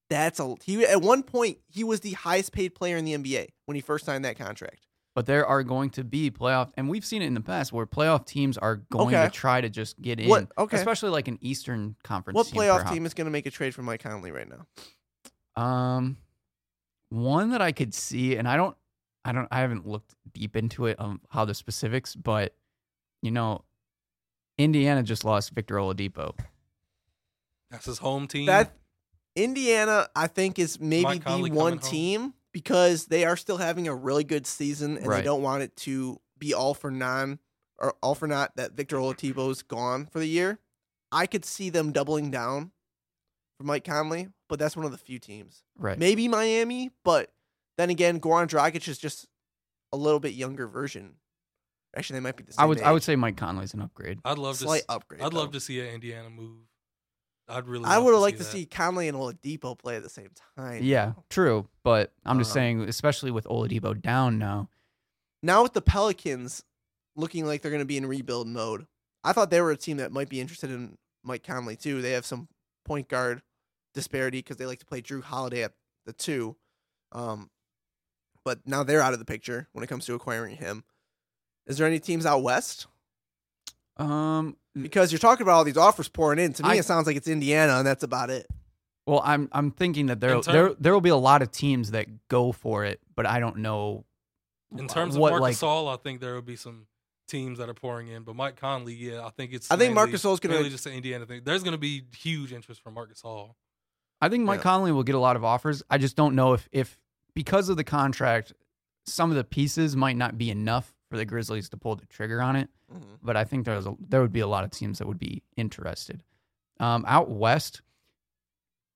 That's a he. At one point, he was the highest paid player in the NBA when he first signed that contract. But there are going to be playoff and we've seen it in the past where playoff teams are going Okay. to try to just get in What- okay. especially like an eastern conference What team playoff perhaps. team is going to make a trade for Mike Conley right now? um one that i could see and i don't i don't i haven't looked deep into it on how the specifics but you know indiana just lost victor oladipo That's his home team. That Indiana, I think, is maybe Mike the Conley one coming home. team because they are still having a really good season and they don't want it to be all for non or all for naught that Victor Oladipo's gone for the year. I could see them doubling down for Mike Conley, but that's one of the few teams. right Maybe Miami, but then again, Goran Dragic is just a little bit younger version. Actually, they might be the same. i would i would say mike conley's an upgrade I'd love to. slight upgrade. I'd love to see an Indiana move. I'd really. I would have liked to see Conley and Oladipo play at the same time. yeah true but i'm just Um, saying especially with oladipo down now now with the Pelicans looking like they're going to be in rebuild mode, I thought they were a team that might be interested in Mike Conley too. They have some point guard disparity because they like to play Jrue Holiday at the two, um, but now they're out of the picture when it comes to acquiring him. Is there any teams out west? um Mm. Because you're talking about all these offers pouring in. To me, I- it sounds like it's Indiana, and that's about it. Well, I'm I'm thinking that there In term- there there will be a lot of teams that go for it, but I don't know. In terms of what, Marcus like- Gasol, I think there will be some teams that are pouring in. But Mike Conley, yeah, I think it's. I think mainly- Marc Gasol's gonna- mainly just an Indiana thing. There's going to be huge interest from Marcus Gasol. I think Mike Yeah. Conley will get a lot of offers. I just don't know if if because of the contract, some of the pieces might not be enough for the Grizzlies to pull the trigger on it. Mhm. But I think there's a, there would be a lot of teams that would be interested. Um, out west,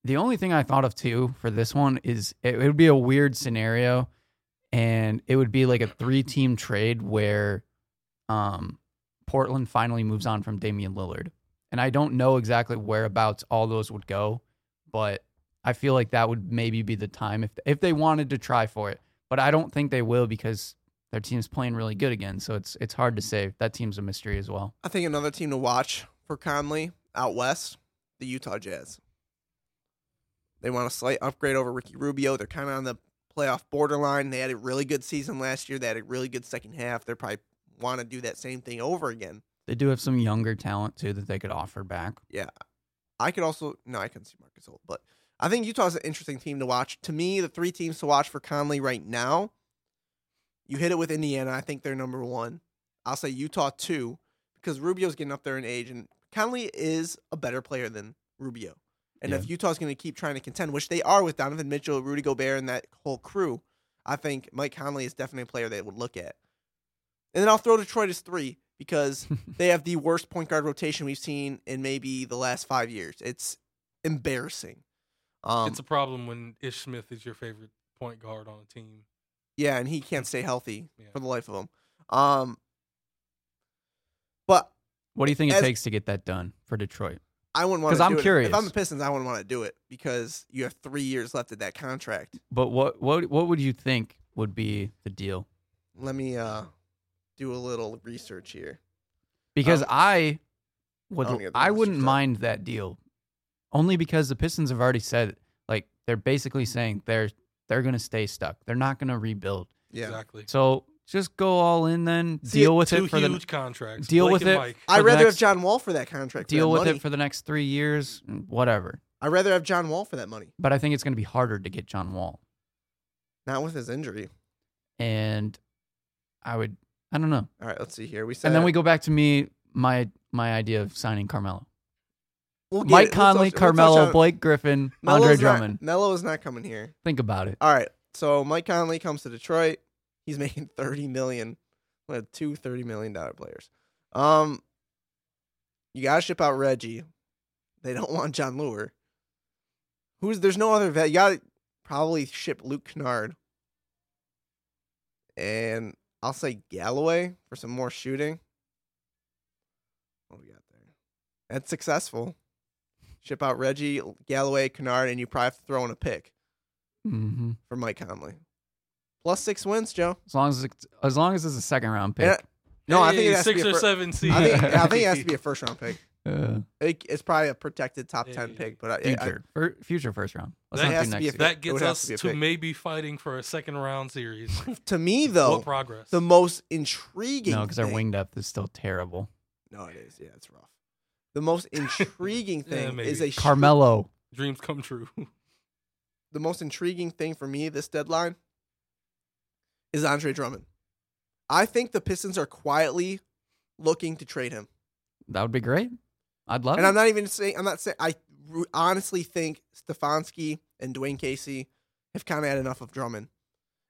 the only thing I thought of too for this one is it, it would be a weird scenario, and it would be like a three team trade where, um, Portland finally moves on from Damian Lillard, and I don't know exactly whereabouts all those would go, but I feel like that would maybe be the time if if they wanted to try for it. But I don't think they will because their team's playing really good again. So it's it's hard to say. That team's a mystery as well. I think another team to watch for Conley out west, the Utah Jazz. They want a slight upgrade over Ricky Rubio. They're kind of on the playoff borderline. They had a really good season last year. They had a really good second half. They probably want to do that same thing over again. They do have some younger talent too that they could offer back. Yeah, I could also no, I couldn't see Marcus Holt, but I think Utah's an interesting team to watch. To me, the three teams to watch for Conley right now, you hit it with Indiana. I think they're number one. I'll say Utah two because Rubio's getting up there in age, and Conley is a better player than Rubio. And if Utah's going to keep trying to contend, which they are with Donovan Mitchell, Rudy Gobert, and that whole crew, I think Mike Conley is definitely a player they would look at. And then I'll throw Detroit as three because they have the worst point guard rotation we've seen in maybe the last five years. It's embarrassing. Um, it's a problem when Ish Smith is your favorite point guard on a team. Yeah, and he can't stay healthy Yeah. for the life of him. Um, but What do you think it takes to get that done for Detroit? I wouldn't want 'Cause to. I'm do it. curious. If I'm the Pistons, I wouldn't want to do it because you have three years left of that contract. But what what what would you think would be the deal? Let me uh do a little research here. Because Um, I would I don't I wouldn't mind that deal. Only because the Pistons have already said like they're basically saying they're they're going to stay stuck. They're not going to rebuild. Yeah, Exactly. So just go all in then. See, deal with Two it for huge the contracts. deal Blake with it. Mike. I'd rather next- have John Wall for that contract. deal that with money. it for the next 3 years, whatever. I'd rather have John Wall for that money, But I think it's going to be harder to get John Wall. not with his injury. And I would I don't know. All right, let's see here. We said And then we go back to me my my idea of signing Carmelo. We'll Mike. Conley, touch- we'll Carmelo, on- Blake Griffin, Melo's Andre not- Drummond. Melo is not coming here. Think about it. All right. So Mike Conley comes to Detroit. He's making 30 million. We have two 30 million dollar players. Um you gotta ship out Reggie. They don't want Jon Leuer. Who's there's no other vet. You gotta probably ship Luke Kennard. And I'll say Galloway for some more shooting. What we got there? That's successful. Ship out Reggie, Galloway, Kennard, and you probably have to throw in a pick hmm for Mike Conley. Plus six wins, Joe. As long as it's, as long as it's a second round pick. I- no, I think Hey, it has to six be or fir- seven seed. I think I think it has to be a first round pick. Uh, It, it's probably a protected top ten Hey. pick, but I, I, future, future first round. Let's That has to next be a that gets us to to maybe fighting for a second round series. to me though, what progress? the most intriguing. No, because our thing- wing depth is still terrible. No, it is. Yeah, it's rough. The most intriguing thing maybe. is a str- Carmelo. Dreams come true. the most intriguing thing for me this deadline is Andre Drummond. I think the Pistons are quietly looking to trade him. That would be great. I'd love And it. And I'm not even saying I'm not saying I r- honestly think Stefanski and Dwane Casey have kind of had enough of Drummond,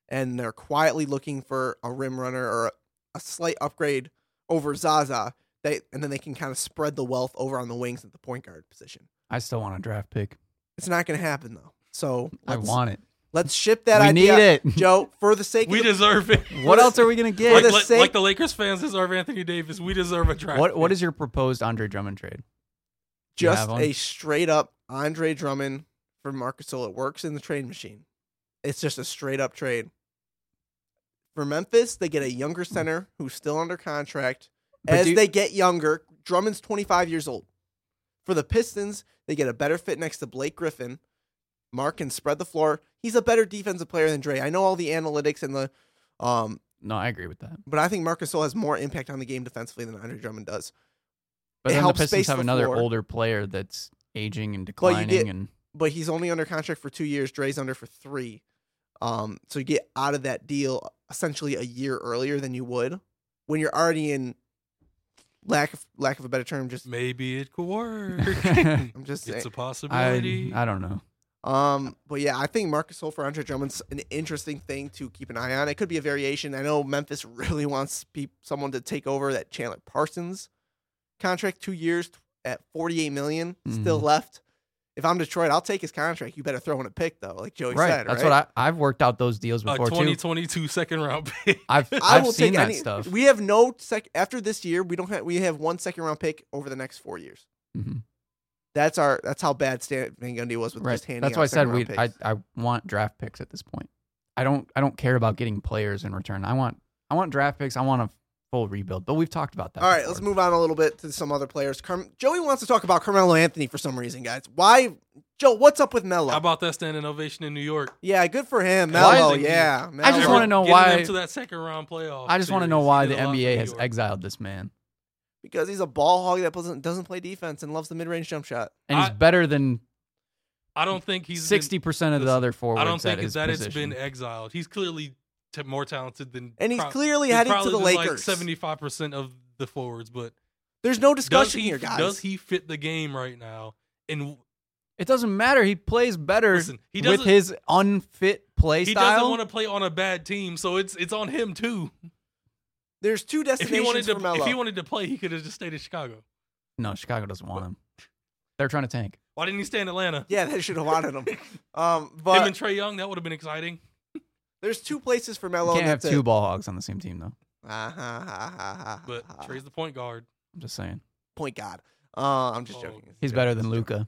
and they're quietly looking for a rim runner or a, a slight upgrade over Zaza. They and then they can kind of spread the wealth over on the wings at the point guard position. I still want a draft pick. It's not going to happen though. So I want it. let's ship that we idea, need it. Joe, for the sake we of the, deserve it. What else are we gonna like, get? the like- sake- like the Lakers fans deserve Anthony Davis. We deserve a draft. What What pick. is your proposed Andre Drummond trade? Just a straight up Andre Drummond for Marcus It works in the trade machine. It's just a straight up trade. For Memphis, they get a younger center who's still under contract. But As do- they get younger, Drummond's 25 years old. For the Pistons, they get a better fit next to Blake Griffin. Mark can spread the floor. He's a better defensive player than Dre. I know all the analytics and the um No, I agree with that. but I think Marcus has more impact on the game defensively than Andre Drummond does. But It then the Pistons have the another floor. older player that's aging and you declining, get- and but he's only under contract for two years. Dre's under for three. Um, so you get out of that deal essentially a year earlier than you would when you're already in lack of lack of a better term. Just Maybe it could work. I'm just saying. it's a I possibility. I don't know. Um, but yeah, I think Marcus Gasol for Andre Drummond's an interesting thing to keep an eye on. It could be a variation. I know Memphis really wants peop someone to take over that Chandler Parsons contract, two years at 48 million still Mhm. left. If I'm Detroit, I'll take his contract. You better throw in a pick though, like Joey right. said. That's right? what I I've worked out those deals a before too. 2022 second round pick. I've I I've will seen take that any stuff. We have no sec after this year. We don't have. We have one second round pick over the next four years. Mhm. That's our. That's how bad Stan Van Gundy was with Right. just handing. That's out why I said we. second-round I. I want draft picks at this point. I don't I don't care about getting players in return. I want I want draft picks. I want a full rebuild. But we've talked about that. All right, before. let's move on a little bit to some other players. Carm- Joey wants to talk about Carmelo Anthony for some reason, guys. Why, Joe? What's up with Melo? How about that standing ovation in New York? yeah, good for him, Why- Melo. Yeah, I just wanna know why- to that second round playoff. I just want to know why the a lot for NBA has exiled this man, because he's a ball hog that doesn't doesn't play defense and loves the mid range jump shot. and he's I- better than I don't think he's sixty percent of the other forwards. I don't think at his that position. it's been exiled. He's clearly t- more talented than, And he's pro- clearly he's heading to the than, like Lakers. Seventy-five percent of the forwards, but There's no discussion he here, guys. does he fit the game right now? And It doesn't matter. He plays better Listen, he with his unfit play He style. doesn't want to play on a bad team, so it's it's on him too. There's two If destinations he wanted to for Melo. if he wanted to play, he could have just stayed in Chicago. no, Chicago doesn't want him. They're trying to tank. Why didn't he stay in Atlanta? yeah, they should have wanted him. Um, him but and Trae Young, that would have been exciting. There's two places for You Melo. can't have that's two it. ball hogs on the same team though. But. Trae's the point guard. I'm just saying. point guard. Uh, I'm just Oh. joking. He's better than Luka.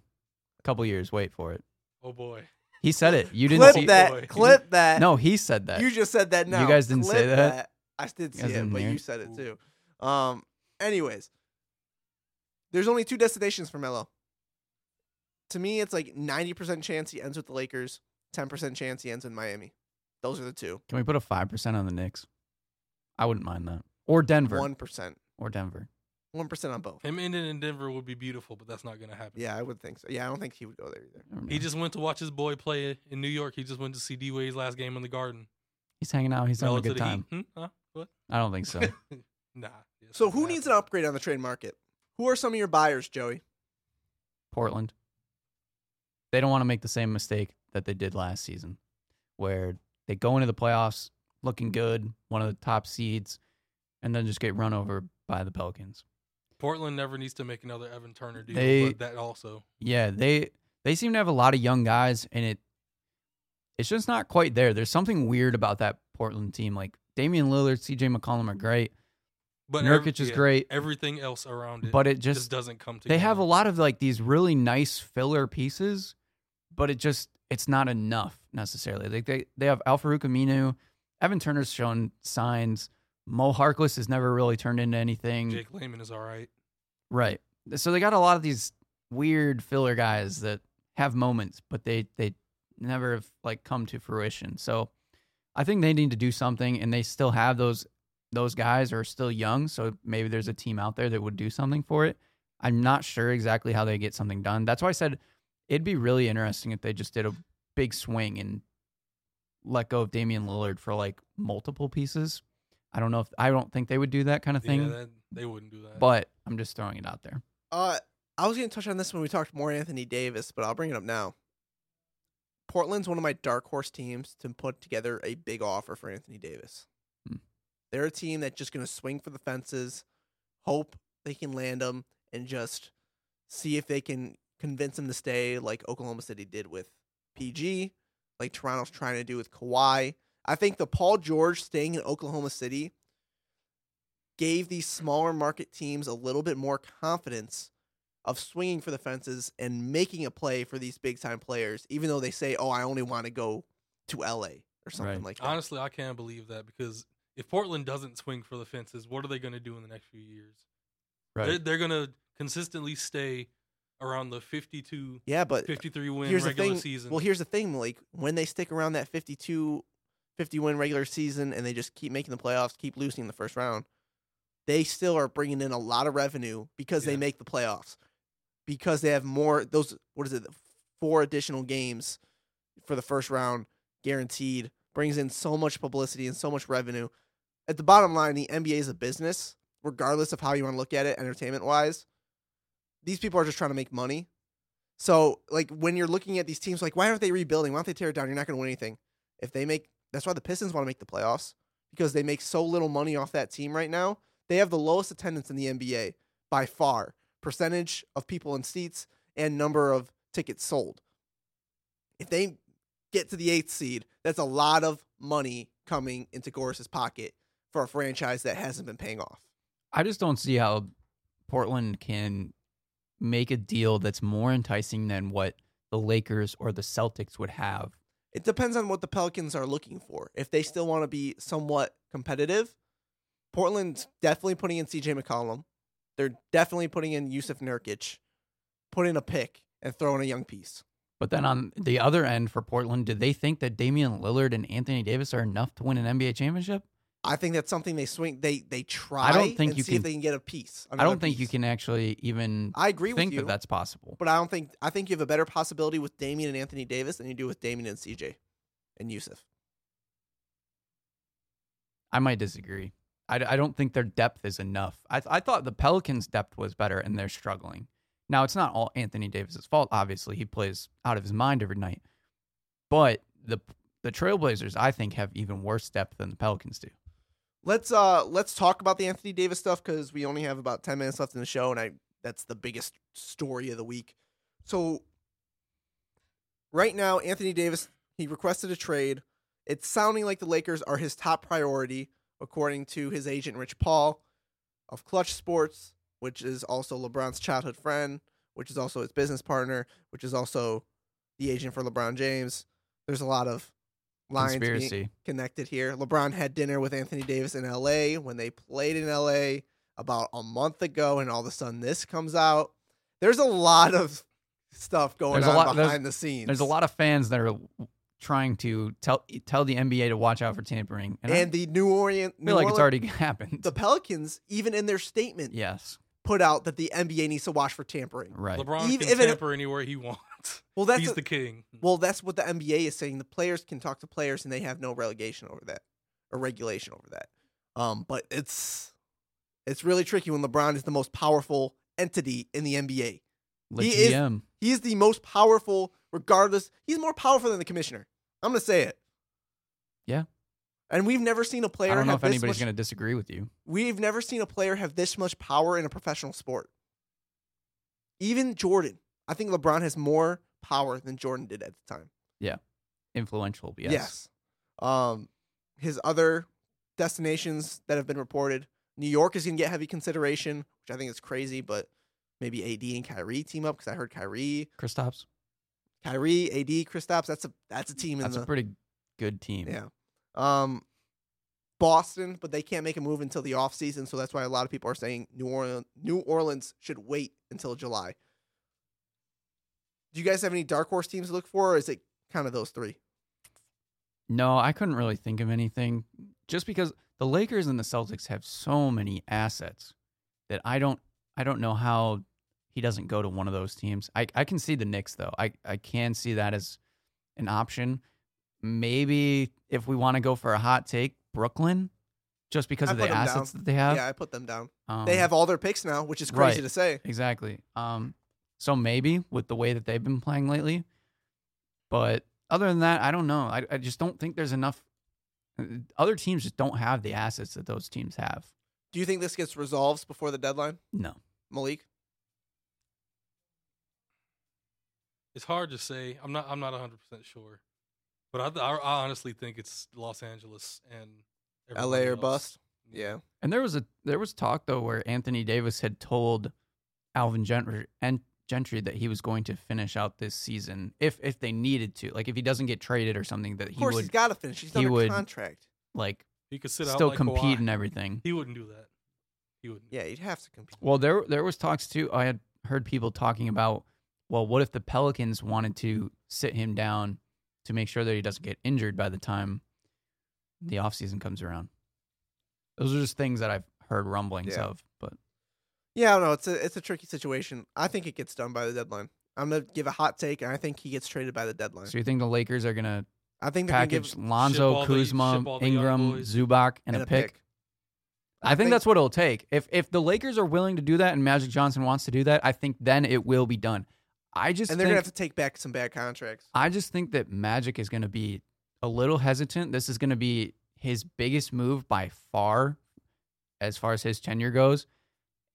A couple years. Wait for it. Oh boy. He said it. You didn't Clip see that. Boy. Clip that. No, he said that. You just said that No, You guys didn't say Clip that? I did see guys it, but hear you said it too. Um. Anyways, there's only two destinations for Melo. To me, it's like 90% chance he ends with the Lakers, 10% chance he ends in Miami. Those are the two. Can we put a five percent on the Knicks? I wouldn't mind that. Or Denver. One percent, Or Denver. one percent on both. Him ending in Denver would be beautiful, but that's not going to happen. Yeah, I would think so. Yeah, I don't think he would go there either. He just went to watch his boy play in New York. He just went to see D Wade's last game in the Garden. He's hanging out. He's having a good time. Hmm? Huh? What? I don't think so. Nah. So who needs an upgrade on the trade market? Who are some of your buyers, Joey? Portland. They don't want to make the same mistake that they did last season, where they go into the playoffs looking good, one of the top seeds, and then just get run over by the Pelicans. Portland never needs to make another Evan Turner deal, They- but that also. Yeah, they they seem to have a lot of young guys, and it it's just not quite there. There's something weird about that Portland team. Like Damian Lillard, C.J. McCollum are great. But Nurkic ev- is yeah, great. Everything else around it But it just, just doesn't come together. they have a lot of like these really nice filler pieces, but it just it's not enough necessarily. Like they they have Al-Farouq Aminu, Evan Turner's shown signs. Mo Harkless has never really turned into anything. Jake Layman is all right. Right. So they got a lot of these weird filler guys that have moments, but they they never have like come to fruition. So I think they need to do something, and they still have those those guys are still young. So maybe there's a team out there that would do something for it. I'm not sure exactly how they get something done. That's why I said it'd be really interesting if they just did a big swing and let go of Damian Lillard for like multiple pieces. I don't know if I don't think they would do that kind of thing, Yeah, that, they wouldn't do that. but I'm just throwing it out there. Uh, I was going to touch on this when we talked more Anthony Davis, but I'll bring it up now. Portland's one of my dark horse teams to put together a big offer for Anthony Davis. Hmm. They're a team that's just going to swing for the fences, hope they can land him, and just see if they can convince him to stay, like Oklahoma City did with PG, like Toronto's trying to do with Kawhi. I think the Paul George staying in Oklahoma City gave these smaller market teams a little bit more confidence of swinging for the fences and making a play for these big time players, even though they say, "Oh, I only want to go to LA or something Right. like that." Honestly, I can't believe that because if Portland doesn't swing for the fences, what are they going to do in the next few years? They're, they're going to consistently stay around the 52, yeah, but uh, 53 win here's the regular thing. season. Well, here's the thing, Malik. When they stick around that 52, 50 win regular season and they just keep making the playoffs, keep losing in the first round, they still are bringing in a lot of revenue because they make the playoffs. Because they have more those what is it four additional games for the first round guaranteed brings in so much publicity and so much revenue. At the bottom line, the NBA is a business, regardless of how you want to look at it, entertainment wise. These people are just trying to make money. So, like, when you're looking at these teams, like, why aren't they rebuilding? Why don't they tear it down? You're not going to win anything. If they make, that's why the Pistons want to make the playoffs because they make so little money off that team right now. They have the lowest attendance in the NBA by far, percentage of people in seats and number of tickets sold. If they get to the eighth seed, that's a lot of money coming into Gores's pocket for a franchise that hasn't been paying off. I just don't see how Portland can make a deal that's more enticing than what the Lakers or the Celtics would have. It depends on what the Pelicans are looking for. If they still want to be somewhat competitive, Portland's definitely putting in CJ McCollum. They're definitely putting in Jusuf Nurkic, put in a pick and throw in a young piece. But then on the other end for Portland, do they think that Damian Lillard and Anthony Davis are enough to win an NBA championship? I think that's something they swing. They they try. I don't think you see if can- they can get a piece. I don't think you can actually even I agree think with you, that that's possible. but I don't think I think you have a better possibility with Damian and Anthony Davis than you do with Damian and CJ and Jusuf. I might disagree. I, I don't think their depth is enough. I, I thought the Pelicans' depth was better, and they're struggling. Now, it's not all Anthony Davis's fault. Obviously, he plays out of his mind every night. But the the Trailblazers, I think, have even worse depth than the Pelicans do. Let's uh let's talk about the Anthony Davis stuff because we only have about ten minutes left in the show, and I that's the biggest story of the week. So right now, Anthony Davis he requested a trade. It's sounding like the Lakers are his top priority, according to his agent Rich Paul of Clutch Sports, which is also LeBron's childhood friend, which is also his business partner, which is also the agent for LeBron James. There's a lot of lines being Conspiracy. connected here. LeBron had dinner with Anthony Davis in LA when they played in LA about a month ago, and all of a sudden this comes out. There's a lot of stuff going There's a on lot- behind the scenes. There's a lot of fans that are trying to tell tell the NBA to watch out for tampering, and, and the New Orleans, I feel like it's already happened. the Pelicans, even in their statement, yes, put out that the NBA needs to watch for tampering. right. LeBron Even can if it- tamper anywhere he wants. Well, that's He's a- the king. well, that's what the NBA is saying. The players can talk to players, and they have no relegation over that or regulation over that. Um, but it's it's really tricky when LeBron is the most powerful entity in the NBA. The he is- He is the most powerful, regardless. He's more powerful than the commissioner. I'm gonna say it. Yeah. And we've never seen a player I don't know have if anybody's much. going to disagree with you. We've never seen a player have this much power in a professional sport. Even Jordan, I think LeBron has more power than Jordan did at the time. Yeah. Influential, yes. Um, his other destinations that have been reported, New York is going to get heavy consideration, which I think is crazy, but maybe AD and Kyrie team up because I heard Kyrie, Kristaps. Kyrie, AD, Kristaps. That's a that's a team in That's the a pretty good team. yeah. Um, Boston, but they can't make a move until the offseason, so that's why a lot of people are saying New Orleans New Orleans should wait until July. Do you guys have any dark horse teams to look for, or is it kind of those three? No, I couldn't really think of anything just because the Lakers and the Celtics have so many assets that I don't I don't know how he doesn't go to one of those teams. I, I can see the Knicks though. I, I can see that as an option. Maybe if we want to go for a hot take, Brooklyn, just because I of the 'em down. assets that they have. yeah, I put them down. Um, they have all their picks now, which is crazy right. to say. Exactly. Um, so maybe with the way that they've been playing lately, but other than that, I don't know. I, I just don't think there's enough. uh, Other teams just don't have the assets that those teams have. Do you think this gets resolved before the deadline, No. Malik? It's hard to say. I'm not. I'm not 100 percent sure, but I, I, I honestly think it's Los Angeles and LA everybody or else. bust? Yeah. And there was a there was talk though where Anthony Davis had told Alvin Gentry and Gentry that he was going to finish out this season if if they needed to. Like if he doesn't get traded or something that Of he course, would he's got to finish. He's he under would- contract. like He could sit out still like compete Kawhi. and everything. He wouldn't do that. He wouldn't. Yeah, he'd have to compete. Well, there there was talks too. I had heard people talking about, well, what if the Pelicans wanted to sit him down to make sure that he doesn't get injured by the time the offseason comes around. Those are just things that I've heard rumblings Yeah. of, but Yeah, I don't know. It's a it's a tricky situation. I think it gets done by the deadline. I'm gonna give a hot take, and I think he gets traded by the deadline. so you think the Lakers are gonna I think they're gonna package give Lonzo, all the- Kuzma, ship all the young Ingram, boys. Zubac, and, and a pick? I, think, think- that's what it'll take. If if the Lakers are willing to do that and Magic Johnson wants to do that, I think then it will be done. I just and they're think, gonna have to take back some bad contracts. I just think that Magic is going to be a little hesitant. This is going to be his biggest move by far, as far as his tenure goes,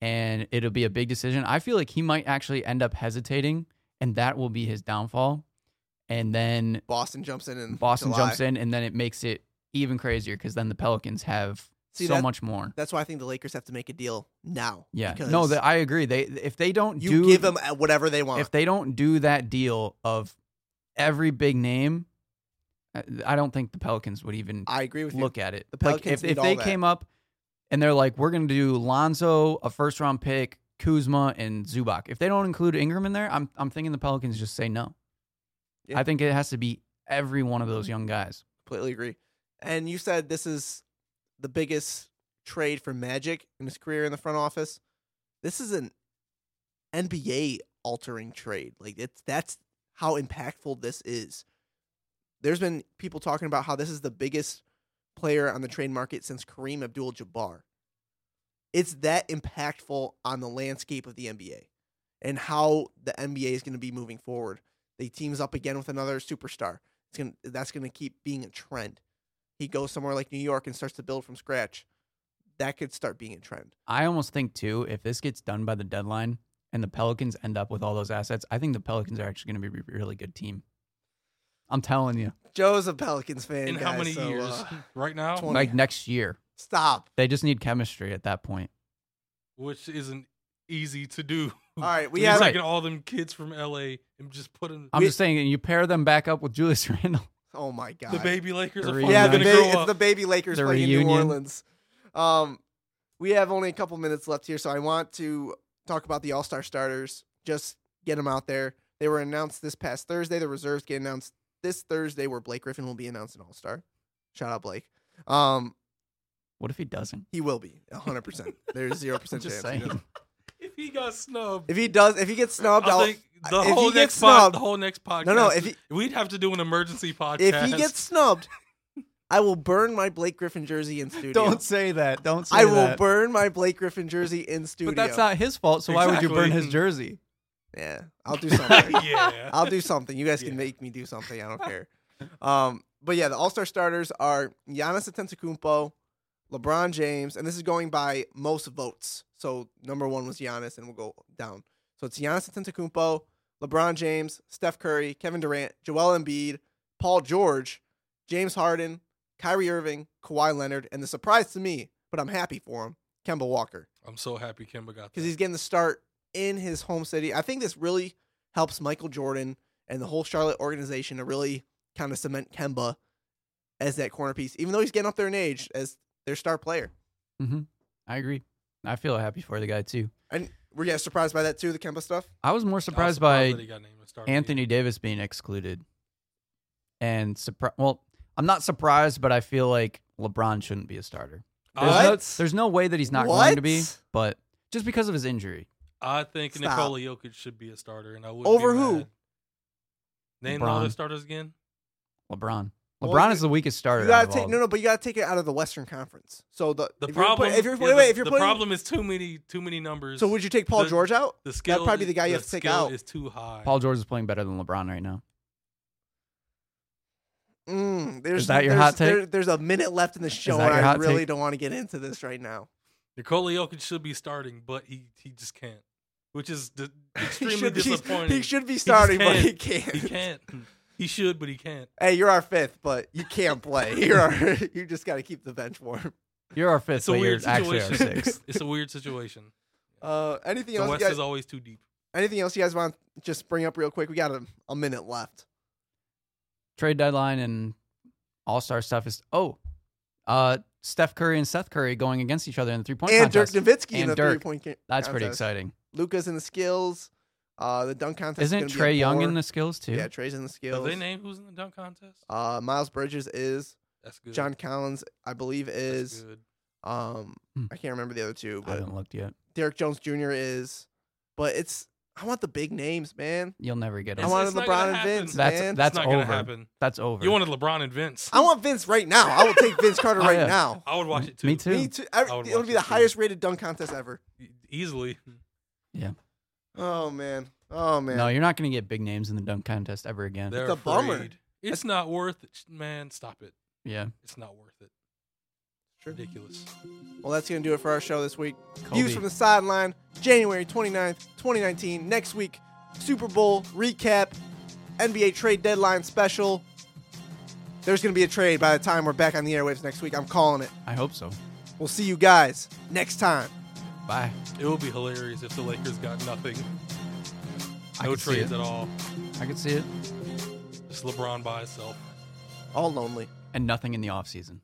and it'll be a big decision. I feel like he might actually end up hesitating, and that will be his downfall. And then Boston jumps in and Boston jumps in, and then it makes it even crazier because then the Pelicans have See, so that- much more. That's why I think the Lakers have to make a deal now. Yeah, no, that I agree. They if they don't you do give them uh, whatever they want. if they don't do that deal of every big name, I- I don't think the Pelicans would even I agree with you. look at it. The like Pelicans if, need if all they that. came up and they're like, we're going to do Lonzo, a first round pick, Kuzma, and Zubac. If they don't include Ingram in there, I'm I'm thinking the Pelicans just say no. Yeah. I think it has to be every one of those mm-hmm. young guys. Completely agree. And you said this is the biggest trade for Magic in his career in the front office. This is an NBA altering trade. Like it's that's how impactful this is. There's been people talking about how this is the biggest player on the trade market since Kareem Abdul-Jabbar. It's that impactful on the landscape of the NBA. and how the NBA is going to be moving forward. They teams up again with another superstar. It's going that's going to keep being a trend. He goes somewhere like New York and starts to build from scratch. That could start being a trend. I almost think too, if this gets done by the deadline and the Pelicans end up with all those assets, I think the Pelicans are actually going to be a really good team. I'm telling you, Joe's a Pelicans fan. In how many so, years? uh, right now, 20. like next year, stop. they just need chemistry at that point. which isn't easy to do. All right, we You're have taking all them kids from LA and just put them. I'm We- just saying, and you pair them back up with Julius Randle. Oh my god. the baby Lakers The are re- yeah, the ba- grow it's up. the baby Lakers The playing in New. Orleans. Um, we have only a couple minutes left here, so I want to talk about the All Star starters. Just get them out there. They were announced this past Thursday. The reserves get announced this Thursday, where Blake Griffin will be announced an All Star. Shout out Blake. Um, What if he doesn't? he will be hundred percent. There's zero percent chance. he saying. if he got snubbed, If he does, if he gets snubbed, I I'll, think the if he whole gets next pod, snubbed- the whole next podcast. No, no, if he- we'd have to do an emergency podcast. if he gets snubbed, I will burn my Blake Griffin jersey in studio. Don't say that. Don't say that. I will burn my Blake Griffin jersey in studio. But that's not his fault. So why would you burn his jersey? Yeah, I'll do something. yeah, I'll do something. You guys can Yeah. make me do something. I don't care. Um, but yeah, the All Star starters are Giannis Antetokounmpo, LeBron James, and this is going by most votes. So number one was Giannis, and we'll go down. So it's Giannis Antetokounmpo, LeBron James, Steph Curry, Kevin Durant, Joel Embiid, Paul George, James Harden, Kyrie Irving, Kawhi Leonard, and the surprise to me, but I'm happy for him, Kemba Walker I'm so happy Kemba got because he's getting the start in his home city. I think this really helps Michael Jordan and the whole Charlotte organization to really kind of cement Kemba as that corner piece, even though he's getting up there in age as their star player. hmm I agree. I feel happy for the guy too. And were you guys surprised by that too, the Kemba stuff? I was more I was surprised that by he got named the starter. Anthony Davis being excluded. And surpri- well, I'm not surprised, but I feel like LeBron shouldn't be a starter. There's no, What? there's no way that he's not going to be, but just because of his injury. I think Stop. Nikola Jokic should be a starter, and I would Over be who? mad. Name all the LeBron. starters again. LeBron. LeBron you- is the weakest starter. You gotta of take all. no, no, but you gotta take it out of the Western Conference. So the The if you're problem, if you're yeah, wait, wait, if you're the putting, problem is too many, too many numbers. so would you take Paul the- George out? the skill? that'd probably be the guy you have to take skill out. Is too high. Paul George is playing better than LeBron right now. Mm, there's, that your hot take? there- there's a minute left in the show, and I hot really take? don't want to get into this right now. Nikola Jokic should be starting, but he he just can't, which is d- He extremely should disappointing. He should be starting, but he can't. He can't. He should, but he can't. Hey, you're our fifth, but you can't play. You're our, you just got to keep the bench warm. You're our fifth, It's a but you're weird actually our situation. sixth. it's a weird situation. Uh, anything The else? West You guys, is always too deep. anything else you guys want to just bring up real quick? We got a, a minute left. Trade deadline and All Star stuff is oh, uh, Steph Curry and Seth Curry going against each other in the three point And Dirk contest. Nowitzki in And the Dirk. three point. That's pretty exciting. Luka's in the skills. Uh, the dunk contest. Isn't is gonna be Trae Young bore. in the skills too? Yeah, Trae's in the Have skills. they named who's in the dunk contest? Uh, Miles Bridges is. That's good. John Collins, I believe, That's is. good. Um, Hmm. I can't remember the other two, but I haven't looked yet. Derrick Jones Jr. is. But it's. I want the big names, man. You'll never get I it. It's- wanted it's not LeBron gonna and happen. Vince, That's- man. that's It's not gonna over. happen. That's over. You wanted LeBron and Vince. I want Vince right now. I will take Vince Carter Oh, right yeah. now. I would watch it too. Me too. Me too. I, I would it'll watch be it the too. highest rated dunk contest ever. Easily. Oh man. Oh man. No, you're not going to get big names in the dunk contest ever again. They're a bummer. afraid. It's not worth it. Man, stop it. yeah. It's not worth it. True. Ridiculous. Well, that's going to do it for our show this week. Kobe. Views from the sideline, January 29th, 2019. Next week, Super Bowl recap, NBA trade deadline special. There's going to be a trade by the time we're back on the airwaves next week. I'm calling it. I hope so. We'll see you guys next time. Bye. It would be hilarious if the Lakers got nothing. I No could trades it. at all. I could see it. Just LeBron by himself. All lonely. And nothing in the offseason.